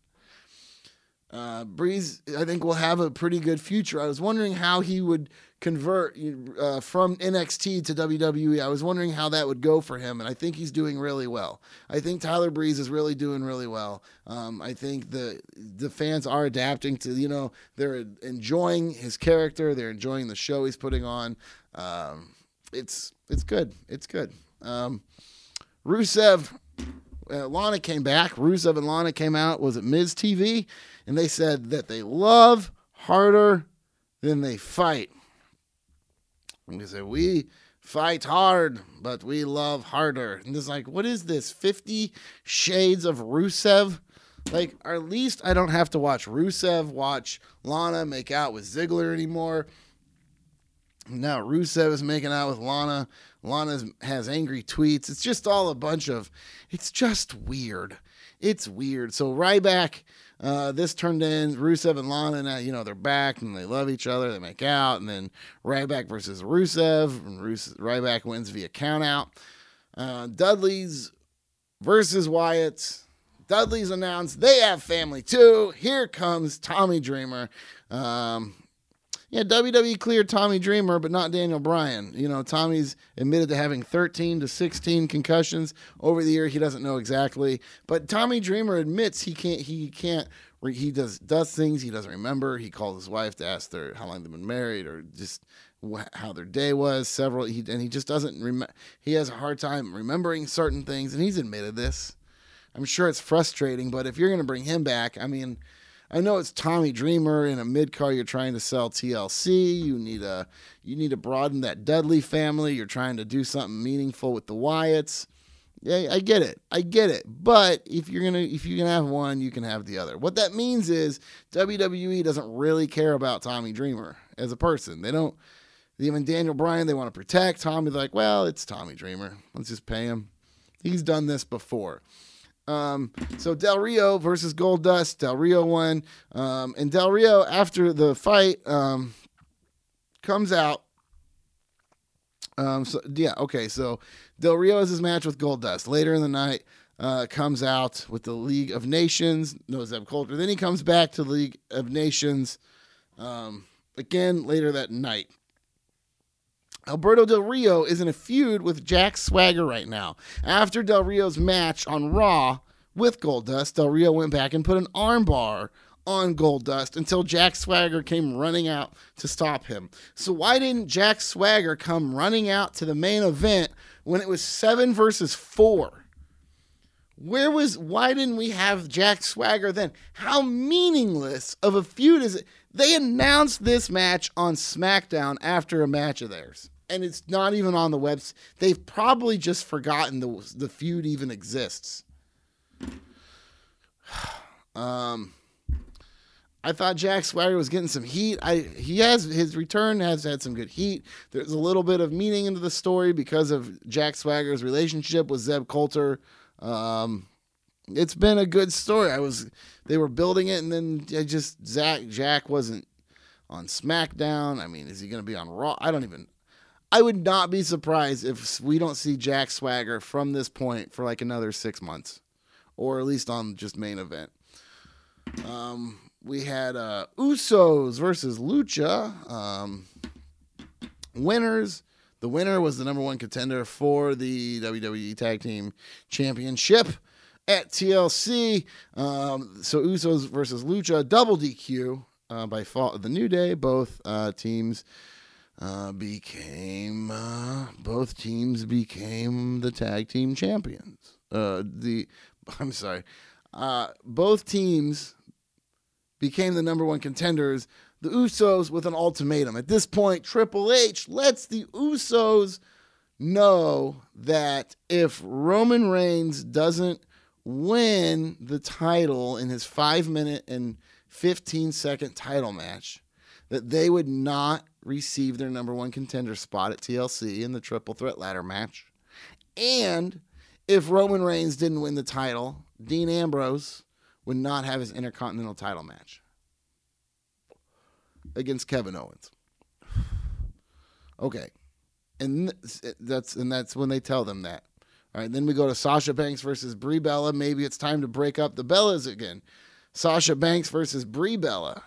Uh, Breeze, I think, will have a pretty good future. I was wondering how he would convert uh, from NXT to WWE. I was wondering how that would go for him, and I think he's doing really well. I think Tyler Breeze is really doing really well. Um, I think the the fans are adapting to, you know, they're enjoying his character, they're enjoying the show he's putting on. Um, it's it's good. It's good. Um, Rusev, uh, Lana came back. Rusev and Lana came out. Was it Miz TV? and they said that they love harder than they fight. And they said, We fight hard, but we love harder. And it's like, what is this? 50 shades of Rusev? Like, or at least I don't have to watch Rusev watch Lana make out with Ziggler anymore. Now Rusev is making out with Lana. Lana has angry tweets. It's just all a bunch of, it's just weird. It's weird. So Ryback uh, this turned in Rusev and Lana, and, uh, you know, they're back and they love each other. They make out, and then Ryback versus Rusev, and Ruse- Ryback wins via countout. Uh, Dudley's versus Wyatt. Dudley's announced they have family too. Here comes Tommy Dreamer. Um, yeah, WWE cleared Tommy Dreamer, but not Daniel Bryan. You know, Tommy's admitted to having 13 to 16 concussions over the year. He doesn't know exactly, but Tommy Dreamer admits he can't. He can't. He does does things he doesn't remember. He calls his wife to ask her how long they've been married or just how their day was. Several, he, and he just doesn't remember. He has a hard time remembering certain things, and he's admitted this. I'm sure it's frustrating, but if you're going to bring him back, I mean I know it's Tommy Dreamer in a mid car. You're trying to sell TLC. You need a you need to broaden that Dudley family. You're trying to do something meaningful with the Wyatts. Yeah, I get it. I get it. But if you're gonna if you can have one, you can have the other. What that means is WWE doesn't really care about Tommy Dreamer as a person. They don't. Even Daniel Bryan, they want to protect Tommy's like, well, it's Tommy Dreamer. Let's just pay him. He's done this before. Um, so Del Rio versus Goldust. Del Rio won. Um, and Del Rio, after the fight, um, comes out. Um, so yeah, okay. So Del Rio has his match with Goldust later in the night. Uh, comes out with the League of Nations. No Zeb Colter. Then he comes back to the League of Nations. Um, again later that night. Alberto Del Rio is in a feud with Jack Swagger right now. After Del Rio's match on Raw with Goldust, Del Rio went back and put an armbar on Goldust until Jack Swagger came running out to stop him. So why didn't Jack Swagger come running out to the main event when it was 7 versus 4? Where was why didn't we have Jack Swagger then? How meaningless of a feud is it? They announced this match on SmackDown after a match of theirs and it's not even on the webs. They've probably just forgotten the the feud even exists. Um, I thought Jack Swagger was getting some heat. I he has his return has had some good heat. There's a little bit of meaning into the story because of Jack Swagger's relationship with Zeb Colter. Um, it's been a good story. I was they were building it, and then I just Zach Jack wasn't on SmackDown. I mean, is he going to be on Raw? I don't even. I would not be surprised if we don't see Jack Swagger from this point for like another six months, or at least on just main event. Um, we had uh, Usos versus Lucha. Um, winners. The winner was the number one contender for the WWE Tag Team Championship at TLC. Um, so Usos versus Lucha, double DQ uh, by the New Day. Both uh, teams uh, became uh, both teams became the tag team champions. Uh, the I'm sorry, uh, both teams became the number one contenders. The Usos with an ultimatum. At this point, Triple H lets the Usos know that if Roman Reigns doesn't win the title in his five minute and 15 second title match, that they would not receive their number one contender spot at TLC in the triple threat ladder match. And if Roman Reigns didn't win the title, Dean Ambrose would not have his Intercontinental title match against Kevin Owens. Okay. And that's and that's when they tell them that. All right, then we go to Sasha Banks versus Brie Bella. Maybe it's time to break up the Bellas again. Sasha Banks versus Brie Bella.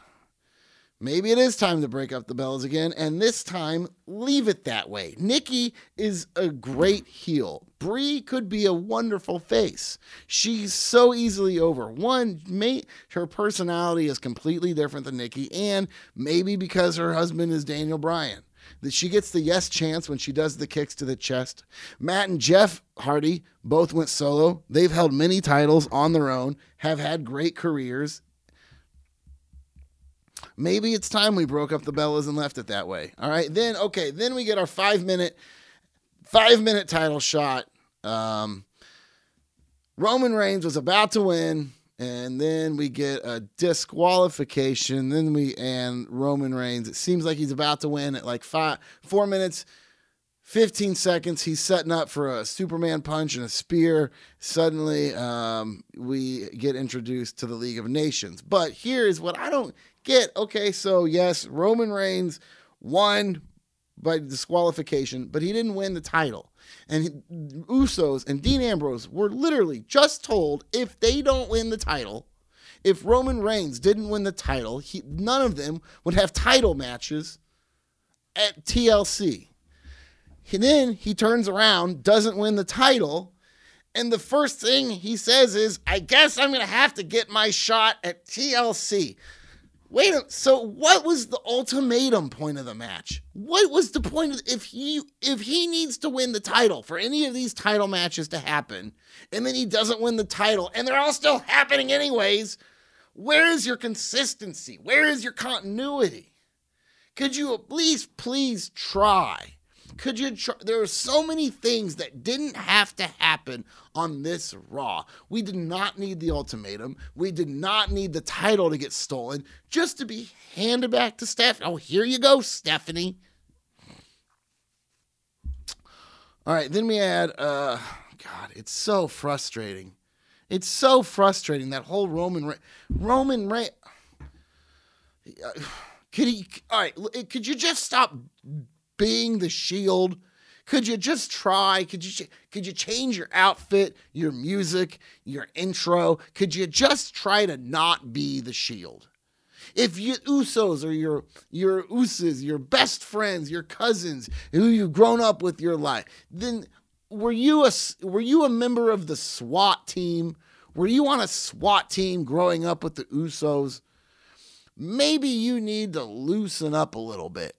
Maybe it is time to break up the Bellas again, and this time leave it that way. Nikki is a great heel. Brie could be a wonderful face. She's so easily over. One, may, her personality is completely different than Nikki, and maybe because her husband is Daniel Bryan. That she gets the yes chance when she does the kicks to the chest. Matt and Jeff Hardy both went solo. They've held many titles on their own, have had great careers, Maybe it's time we broke up the Bellas and left it that way. All right. Then, okay. Then we get our five minute, five minute title shot. Um, Roman Reigns was about to win, and then we get a disqualification. Then we and Roman Reigns. It seems like he's about to win at like five, four minutes, 15 seconds. He's setting up for a Superman punch and a spear. Suddenly, um, we get introduced to the League of Nations. But here's what I don't get. Okay, so yes, Roman Reigns won by disqualification, but he didn't win the title. And Usos and Dean Ambrose were literally just told if they don't win the title, if Roman Reigns didn't win the title, he, none of them would have title matches at TLC. And then he turns around, doesn't win the title, and the first thing he says is, I guess I'm going to have to get my shot at TLC. Wait, so what was the ultimatum point of the match? What was the point of if he if he needs to win the title for any of these title matches to happen, and then he doesn't win the title, and they're all still happening anyways? Where is your consistency? Where is your continuity? Could you at least please try could you? Tr- there are so many things that didn't have to happen on this Raw. We did not need the ultimatum. We did not need the title to get stolen just to be handed back to Steph. Oh, here you go, Stephanie. All right, then we add. uh God, it's so frustrating. It's so frustrating that whole Roman Re- Roman Reigns. Could he? All right, could you just stop being the Shield? Could you just try? Could you could you change your outfit, your music, your intro? Could you just try to not be the Shield? If you Usos are your your Usos, your best friends, your cousins who you've grown up with your life, then were you a were you a member of the SWAT team? Were you on a SWAT team growing up with the Usos? Maybe you need to loosen up a little bit.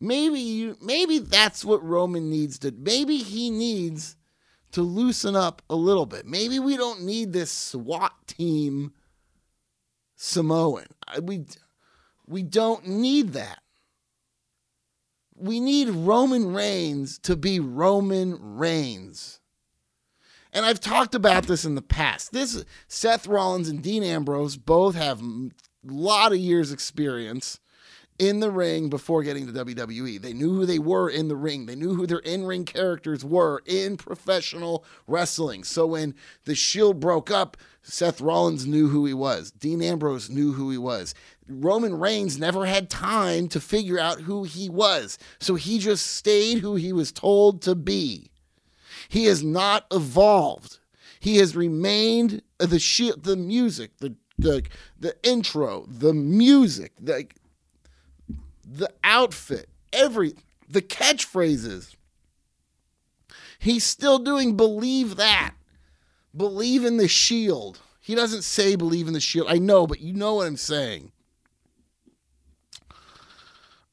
Maybe you maybe that's what Roman needs to maybe he needs to loosen up a little bit. Maybe we don't need this SWAT team Samoan. We we don't need that. We need Roman Reigns to be Roman Reigns. And I've talked about this in the past. This Seth Rollins and Dean Ambrose both have a lot of years experience in the ring before getting to WWE. They knew who they were in the ring. They knew who their in-ring characters were in professional wrestling. So when the Shield broke up, Seth Rollins knew who he was. Dean Ambrose knew who he was. Roman Reigns never had time to figure out who he was. So he just stayed who he was told to be. He has not evolved. He has remained uh, the shield, the music, the the the intro, the music, the the outfit, every the catchphrases. He's still doing believe that. Believe in the shield. He doesn't say believe in the shield. I know, but you know what I'm saying.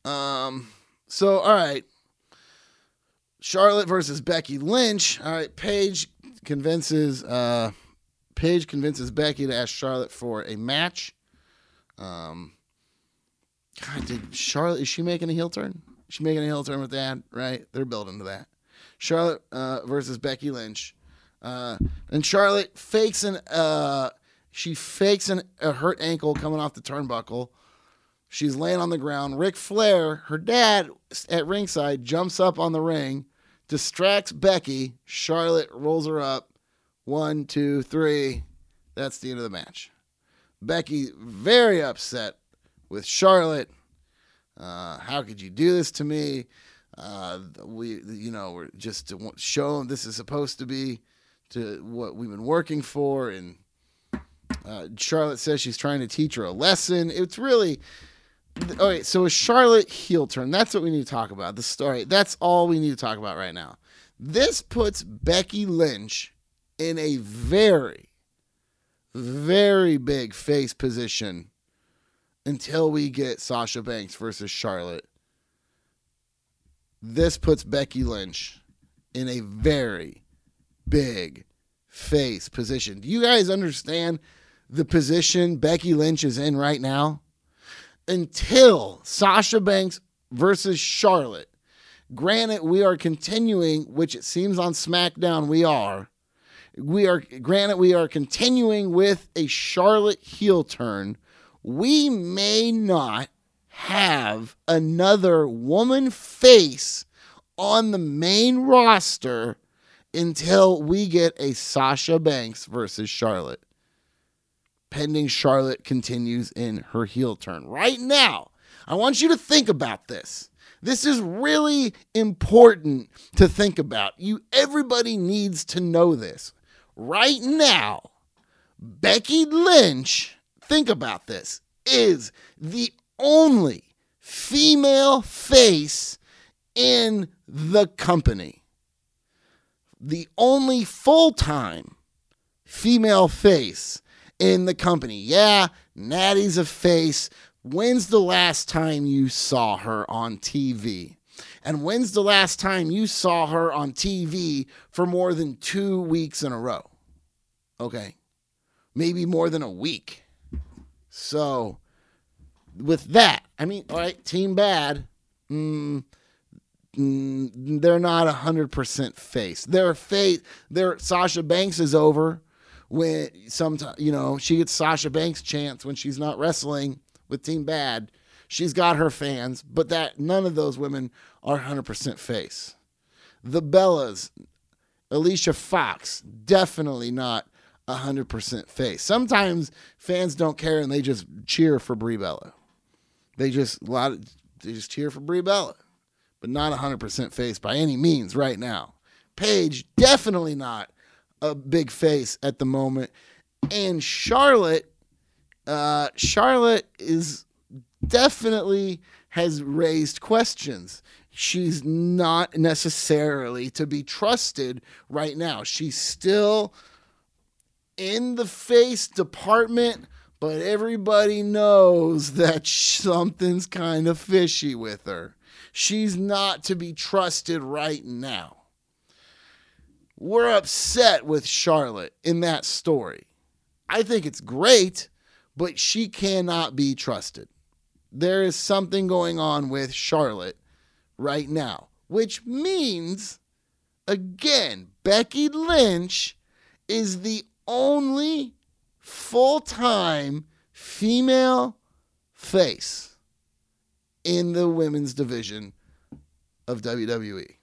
Um so all right. Charlotte versus Becky Lynch. All right, Paige convinces uh Paige convinces Becky to ask Charlotte for a match. Um God, did Charlotte is she making a heel turn? She making a heel turn with that, right? They're building to that. Charlotte uh, versus Becky Lynch. Uh, and Charlotte fakes an uh, she fakes an, a hurt ankle coming off the turnbuckle. She's laying on the ground. Ric Flair, her dad at ringside, jumps up on the ring, distracts Becky. Charlotte rolls her up. One, two, three. That's the end of the match. Becky very upset with Charlotte. Uh, how could you do this to me? Uh, we, you know, we're just to show them this is supposed to be to what we've been working for. And uh, Charlotte says she's trying to teach her a lesson. It's really okay. So a Charlotte heel turn. That's what we need to talk about. The story. That's all we need to talk about right now. This puts Becky Lynch in a very, very big face position until we get Sasha Banks versus Charlotte. This puts Becky Lynch in a very big face position. Do you guys understand the position Becky Lynch is in right now? Until Sasha Banks versus Charlotte. Granted, we are continuing, which it seems on SmackDown we are. We are granted we are continuing with a Charlotte heel turn we may not have another woman face on the main roster until we get a Sasha Banks versus Charlotte. Pending Charlotte continues in her heel turn. Right now, I want you to think about this. This is really important to think about. You everybody needs to know this. Right now, Becky Lynch think about this, is the only female face in the company. The only full time female face in the company. Yeah, Natty's a face. When's the last time you saw her on TV? And when's the last time you saw her on TV for more than two weeks in a row? Okay. Maybe more than a week. So, with that, I mean, all right, team bad. Mm, mm, they're not a hundred percent face. Their face, their Sasha Banks is over when sometimes you know she gets Sasha Banks chance when she's not wrestling with Team Bad. She's got her fans, but that none of those women are hundred percent face. The Bellas, Alicia Fox, definitely not hundred percent face. Sometimes fans don't care and they just cheer for Brie Bella. They just a lot of, they just cheer for Brie Bella, but not hundred percent face by any means right now. Paige definitely not a big face at the moment, and Charlotte, uh, Charlotte is definitely has raised questions. She's not necessarily to be trusted right now. She's still in the face department, but everybody knows that something's kind of fishy with her. She's not to be trusted right now. We're upset with Charlotte in that story. I think it's great, but she cannot be trusted. There is something going on with Charlotte right now, which means, again, Becky Lynch is the only full time female face in the women's division of WWE.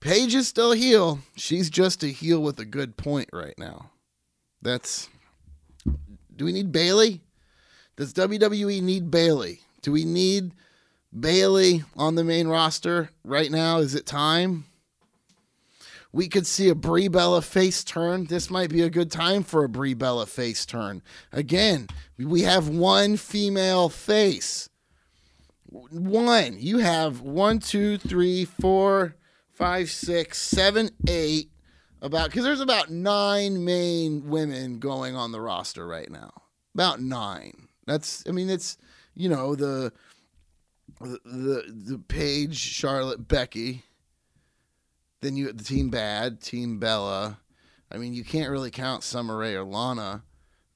Paige is still heel. She's just a heel with a good point right now. That's. Do we need Bayley? Does WWE need Bayley? Do we need Bayley on the main roster right now? Is it time? We could see a Brie Bella face turn. This might be a good time for a Brie Bella face turn. Again, we have one female face. One. You have one, two, three, four, five, six, seven, eight. About because there's about nine main women going on the roster right now. About nine. That's I mean it's you know the the the, Paige, Charlotte, Becky. Then you the Team Bad, Team Bella. I mean, you can't really count Summer Rae or Lana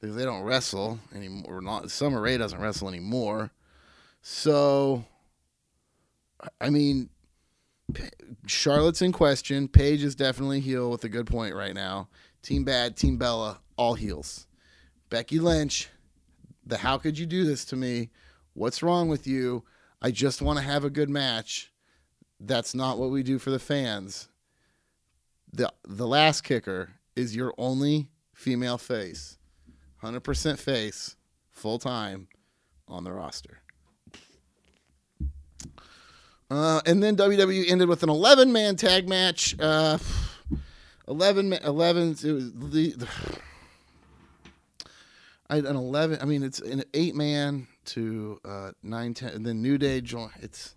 because they don't wrestle anymore. Not Summer Rae doesn't wrestle anymore. So, I mean, Charlotte's in question. Paige is definitely heel with a good point right now. Team Bad, Team Bella, all heels. Becky Lynch, the how could you do this to me? What's wrong with you? I just want to have a good match. That's not what we do for the fans. The the Lass Kicker is your only female face. 100% face, full time on the roster. Uh, and then WWE ended with an 11 man tag match. Uh, 11, 11, it was the, the an 11, I mean, it's an eight man to uh, 9, 10, and then New Day joined. It's,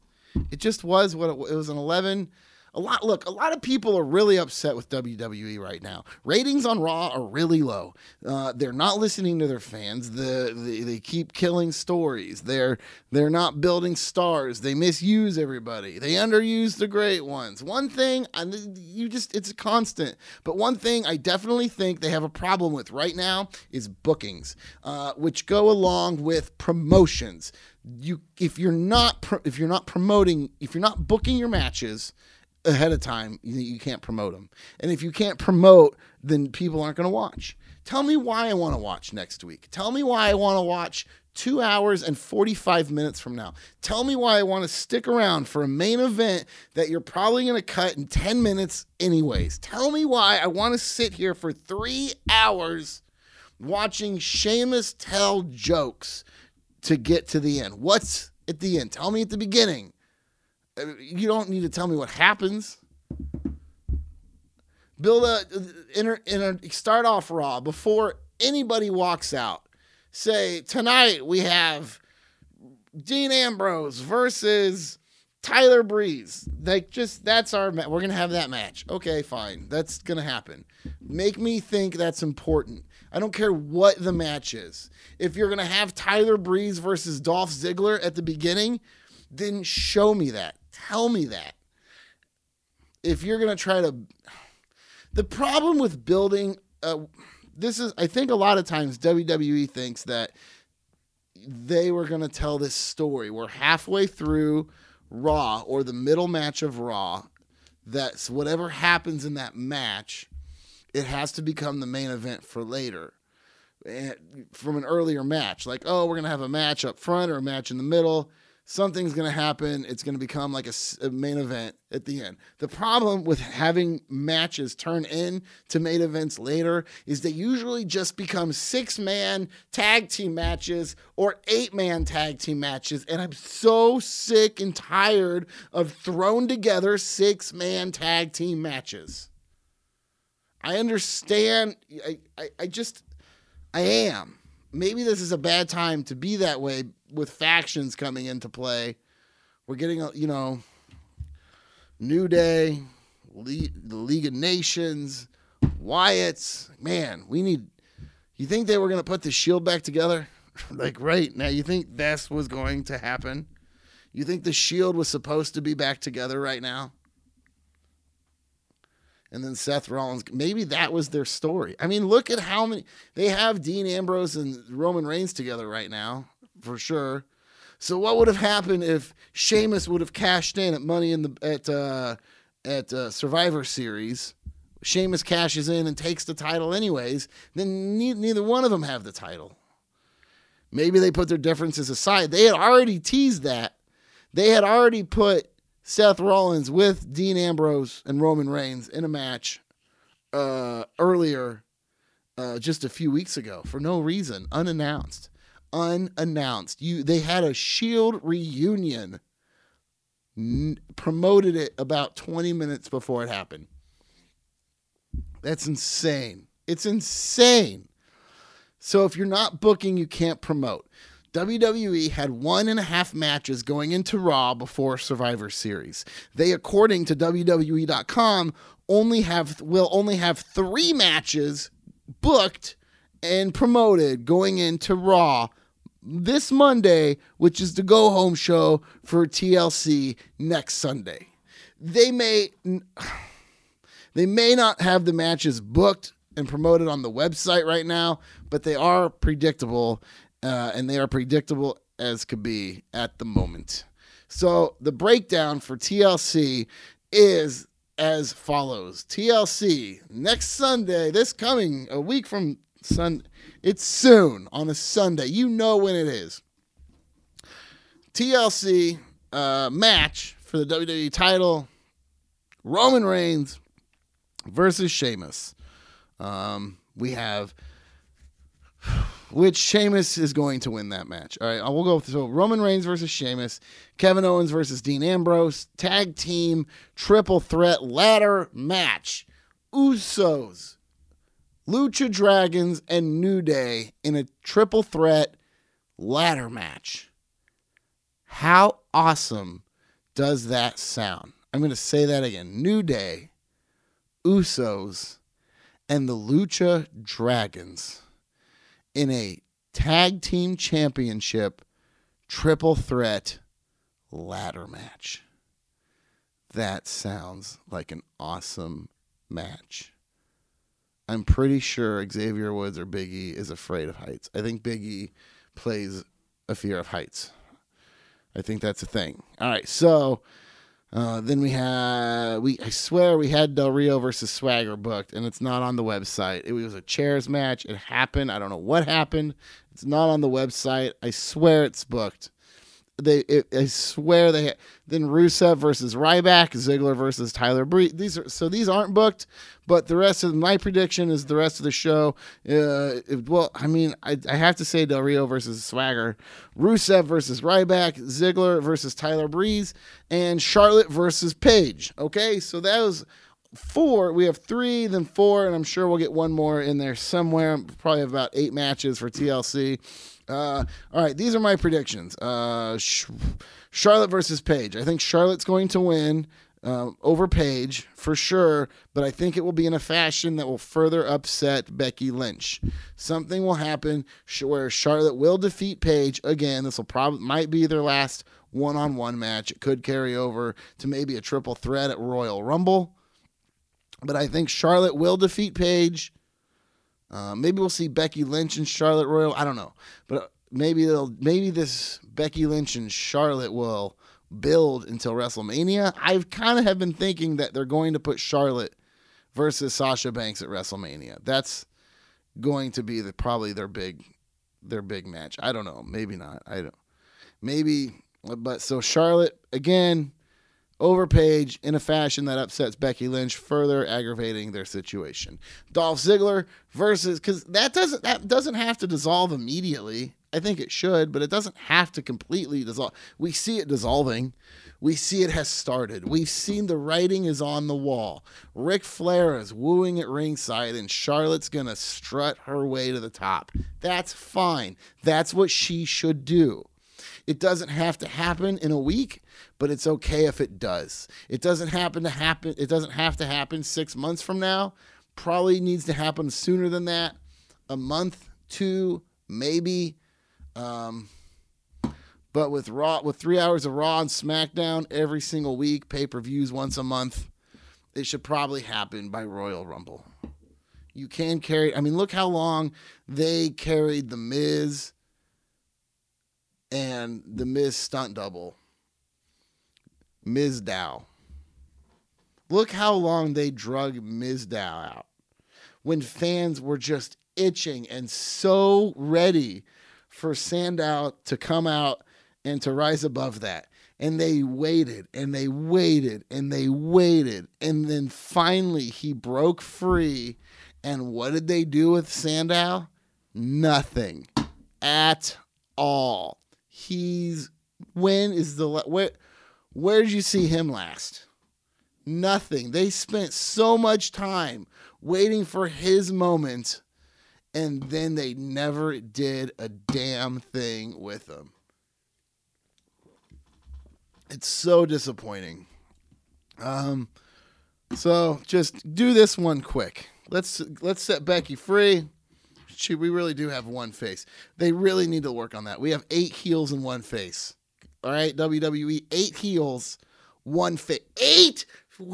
it just was what it, it was an 11 a lot look a lot of people are really upset with wwe right now. Ratings on raw are really low. Uh, they're not listening to their fans. The, the, they keep killing stories. They're they're not building stars. They misuse everybody. They underuse the great ones. One thing and you just it's a constant. But one thing i definitely think they have a problem with right now is bookings uh, which go along with promotions. You if you're not if you're not promoting if you're not booking your matches ahead of time, you, can't promote them. And if you can't promote, then people aren't going to watch. Tell me why I want to watch next week. Tell me why I want to watch two hours and 45 minutes from now. Tell me why I want to stick around for a main event that you're probably going to cut in 10 minutes, anyways. Tell me why I want to sit here for three hours watching Sheamus tell jokes to get to the end. What's at the end? Tell me at the beginning. Uh, you don't need to tell me what happens. Build a in a start off raw before anybody walks out. Say tonight we have Dean Ambrose versus Tyler Breeze. Like just that's our we're gonna have that match. Okay, fine. That's gonna happen. Make me think that's important. I don't care what the match is. If you're gonna have Tyler Breeze versus Dolph Ziggler at the beginning, then show me that. Tell me that. If you're going to try to. The problem with building. Uh, this is, I think a lot of times WWE thinks that they were going to tell this story. We're halfway through Raw or the middle match of Raw. That's whatever happens in that match, it has to become the main event for later. From an earlier match, like, oh, we're going to have a match up front or a match in the middle something's going to happen. It's going to become like a, a, main event at the end. The problem with having matches turn in to main events later is they usually just become six man tag team matches or eight man tag team matches. And I'm so sick and tired of thrown together six man tag team matches. I understand. I, I, I just, I am. Maybe this is a bad time to be that way with factions coming into play. We're getting, a, you know, New Day, Le- the League of Nations, Wyatt's. Man, we need. You think they were going to put the Shield back together? like right now, you think this was going to happen? You think the Shield was supposed to be back together right now? and then Seth Rollins. Maybe that was their story. I mean, look at how many they have Dean Ambrose and Roman Reigns together right now for sure. So what would have happened if Sheamus would have cashed in at Money in the at uh, at uh, Survivor Series? Sheamus cashes in and takes the title anyways. Then ne- neither one of them have the title. Maybe they put their differences aside. They had already teased that. They had already put Seth Rollins with Dean Ambrose and Roman Reigns in a match uh, earlier, uh, just a few weeks ago, for no reason, unannounced unannounced. You they had a Shield reunion. N- promoted it about 20 minutes before it happened. That's insane. It's insane. So if you're not booking, you can't promote. WWE had one and a half matches going into Raw before Survivor Series. They, according to WWE.com, only have will only have three matches booked and promoted going into Raw this Monday, which is the go home show for TLC next Sunday. They may they may not have the matches booked and promoted on the website right now, but they are predictable, uh, and they are predictable as could be at the moment. So the breakdown for TLC is as follows: TLC next Sunday, this coming a week from Sun. It's soon on a Sunday. You know when it is. TLC uh, match for the WWE title: Roman Reigns versus Sheamus. Um, we have which Sheamus is going to win that match. All right, I will go with so Roman Reigns versus Sheamus, Kevin Owens versus Dean Ambrose, tag team triple threat ladder match. Usos Lucha Dragons and New Day in a triple threat ladder match. How awesome does that sound? I'm going to say that again. New Day, Usos, and the Lucha Dragons in a tag team championship triple threat ladder match. That sounds like an awesome match. I'm pretty sure Xavier Woods or Biggie is afraid of heights. I think Biggie plays a fear of heights. I think that's a thing. All right, so uh, then we had we I swear we had Del Rio versus Swagger booked, and it's not on the website. It was a chairs match. It happened. I don't know what happened. It's not on the website. I swear it's booked they it, I swear they then Rusev versus Ryback, Ziggler versus Tyler Breeze. These are so these aren't booked, but the rest of my prediction is the rest of the show. Uh, it, well, I mean, I, I have to say Del Rio versus Swagger, Rusev versus Ryback, Ziggler versus Tyler Breeze, and Charlotte versus Paige. Okay, so that was four. We have three, then four, and I'm sure we'll get one more in there somewhere. Probably about eight matches for TLC. Uh, all right, these are my predictions. Uh, Sh- Charlotte versus Paige. I think Charlotte's going to win uh, over Paige for sure, but I think it will be in a fashion that will further upset Becky Lynch. Something will happen where Charlotte will defeat Paige again. This will probably might be their last one-on-one match. It could carry over to maybe a triple threat at Royal Rumble. But I think Charlotte will defeat Paige uh, maybe we'll see Becky Lynch and Charlotte Royal. I don't know, but maybe they'll maybe this Becky Lynch and Charlotte will build until WrestleMania. I've kind of have been thinking that they're going to put Charlotte versus Sasha Banks at WrestleMania. That's going to be the probably their big their big match. I don't know, maybe not. I don't. Maybe but so Charlotte again over Paige in a fashion that upsets Becky Lynch, further aggravating their situation. Dolph Ziggler versus because that doesn't that doesn't have to dissolve immediately. I think it should, but it doesn't have to completely dissolve. We see it dissolving. We see it has started. We've seen the writing is on the wall. Ric Flair is wooing at ringside, and Charlotte's gonna strut her way to the top. That's fine. That's what she should do. It doesn't have to happen in a week, but it's okay if it does. It doesn't happen to happen. It doesn't have to happen six months from now. Probably needs to happen sooner than that. A month, two, maybe. Um, but with Raw, with three hours of Raw and SmackDown every single week, pay per views once a month, it should probably happen by Royal Rumble. You can carry. I mean, look how long they carried the Miz and the Miz stunt double, Mizdow. Look how long they drug Mizdow out when fans were just itching and so ready for Sandow to come out and to rise above that. And they waited and they waited and they waited. And then finally he broke free. And what did they do with Sandow? Nothing at all. He's when is the where where did you see him last? Nothing. They spent so much time waiting for his moment and then they never did a damn thing with him. It's so disappointing. Um so just do this one quick. Let's let's set Becky free. She, we really do have one face. They really need to work on that. We have eight heels and one face. All right, WWE, eight heels, one face. Eight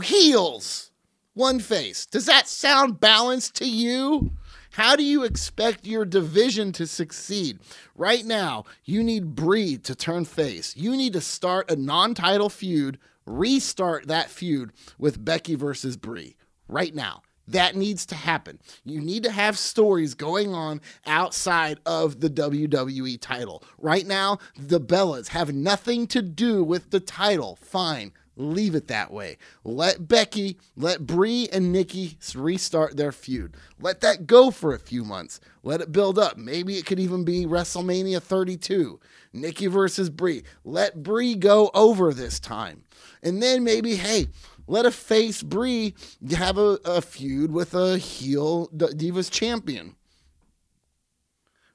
heels, one face. Does that sound balanced to you? How do you expect your division to succeed? Right now, you need Brie to turn face. You need to start a non title feud, restart that feud with Becky versus Brie right now. That needs to happen. You need to have stories going on outside of the WWE title. Right now, the Bellas have nothing to do with the title. Fine. Leave it that way. Let Becky, let Brie and Nikki restart their feud. Let that go for a few months. Let it build up. Maybe it could even be WrestleMania 32. Nikki versus Brie. Let Brie go over this time. And then maybe, hey, let a face Brie have a, a feud with a heel Divas champion.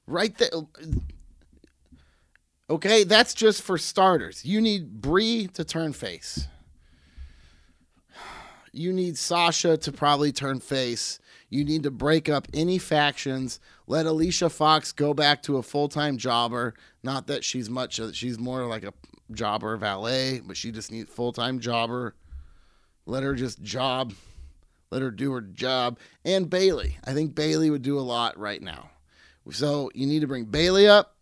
Right there. Okay, that's just for starters. You need Brie to turn face. You need Sasha to probably turn face. You need to break up any factions. Let Alicia Fox go back to a full time jobber. Not that she's much, she's more like a jobber valet, but she just needs full time jobber. Let her just job. Let her do her job. And Bayley. I think Bayley would do a lot right now. So you need to bring Bayley up.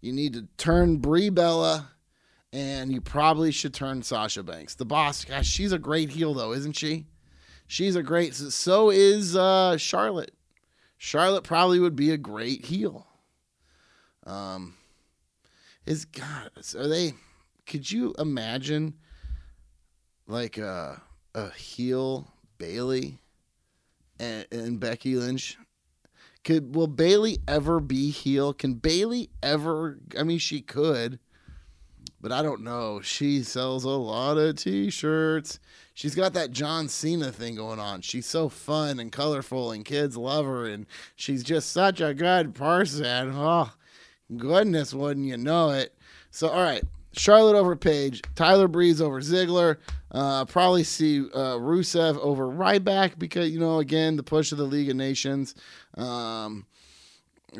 You need to turn Brie Bella. And you probably should turn Sasha Banks. The boss, gosh, she's a great heel, though, isn't she? She's a great. So is uh, Charlotte. Charlotte probably would be a great heel. Um, is God, are they? Could you imagine, like, uh, a heel Bayley and, and Becky Lynch? Could will Bayley ever be heel? Can Bayley ever? I mean, she could, but I don't know. She sells a lot of T-shirts. She's got that John Cena thing going on. She's so fun and colorful, and kids love her, and she's just such a good person. Oh, goodness, wouldn't you know it? So, all right, Charlotte over Paige, Tyler Breeze over Ziggler. Uh, probably see uh, Rusev over Ryback because you know again the push of the League of Nations. Um,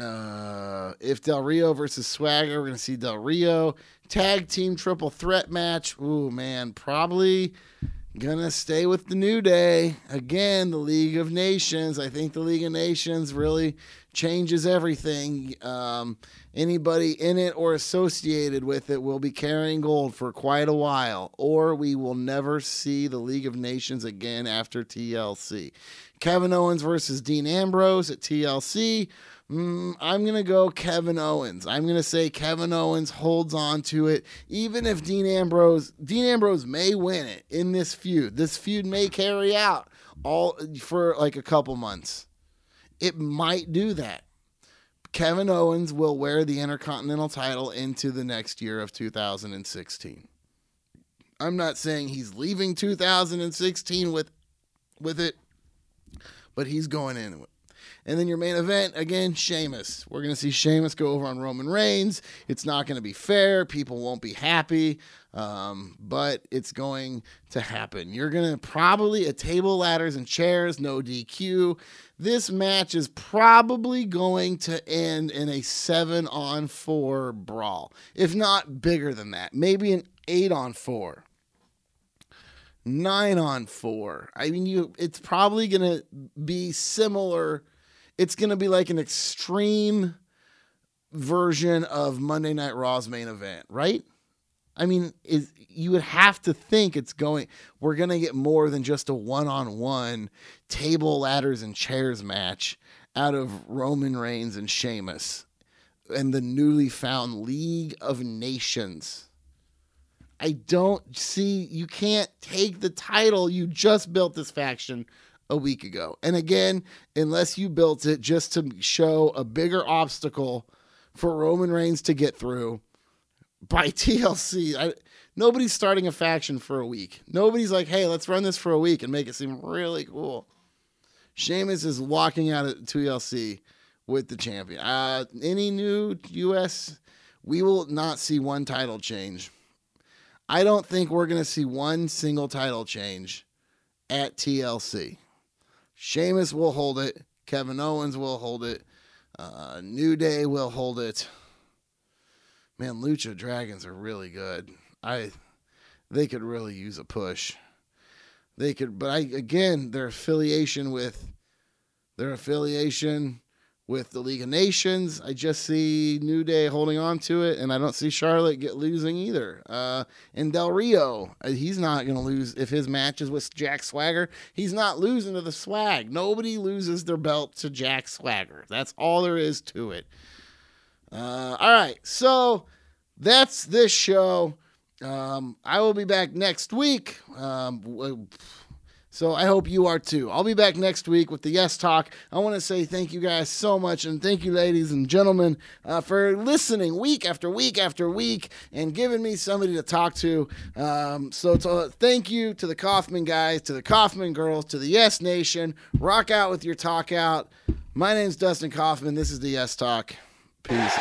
uh, if Del Rio versus Swagger, we're gonna see Del Rio tag team triple threat match. Ooh man, probably gonna stay with the New Day again. The League of Nations. I think the League of Nations really changes everything. Um, anybody in it or associated with it will be carrying gold for quite a while, or we will never see the League of Nations again after TLC. Kevin Owens versus Dean Ambrose at TLC. Mm, I'm going to go Kevin Owens. I'm going to say Kevin Owens holds on to it, even if Dean Ambrose, Dean Ambrose may win it in this feud. This feud may carry out all for like a couple months. It might do that. Kevin Owens will wear the Intercontinental title into the next year of 2016. I'm not saying he's leaving 2016 with with it, but he's going into it. And then your main event, again, Sheamus. We're going to see Sheamus go over on Roman Reigns. It's not going to be fair. People won't be happy, um, but it's going to happen. You're going to probably a table, ladders, and chairs, no DQ. This match is probably going to end in a seven on four brawl, if not bigger than that. Maybe an eight on four nine on four. I mean, you. It's probably gonna be similar. It's gonna be like an extreme version of Monday Night Raw's main event, right? I mean, is you would have to think it's going. We're gonna get more than just a one-on-one table, ladders, and chairs match out of Roman Reigns and Sheamus and the newly found League of Nations. I don't see you can't take the title. You just built this faction a week ago. And again, unless you built it just to show a bigger obstacle for Roman Reigns to get through by TLC, I, nobody's starting a faction for a week. Nobody's like, hey, let's run this for a week and make it seem really cool. Sheamus is walking out of TLC with the champion. Uh, any new US, we will not see one title change. I don't think we're going to see one single title change at TLC. Sheamus will hold it. Kevin Owens will hold it. Uh, New Day will hold it. Man, Lucha Dragons are really good. I they could really use a push. They could, but I again their affiliation with their affiliation with the League of Nations. I just see New Day holding on to it, and I don't see Charlotte get losing either. Uh, and Del Rio, uh, he's not going to lose if his match is with Jack Swagger. He's not losing to the Swag. Nobody loses their belt to Jack Swagger. That's all there is to it. Uh, all right, so that's this show. Um, I will be back next week. Um, so I hope you are too. I'll be back next week with the Yes Talk. I want to say thank you guys so much, and thank you, ladies and gentlemen, uh, for listening week after week after week and giving me somebody to talk to. Um, so to, thank you to the Kaufman guys, to the Kaufman girls, to the Yes Nation. Rock out with your talk out. My name's Dustin Kaufman. This is the Yes Talk. Peace.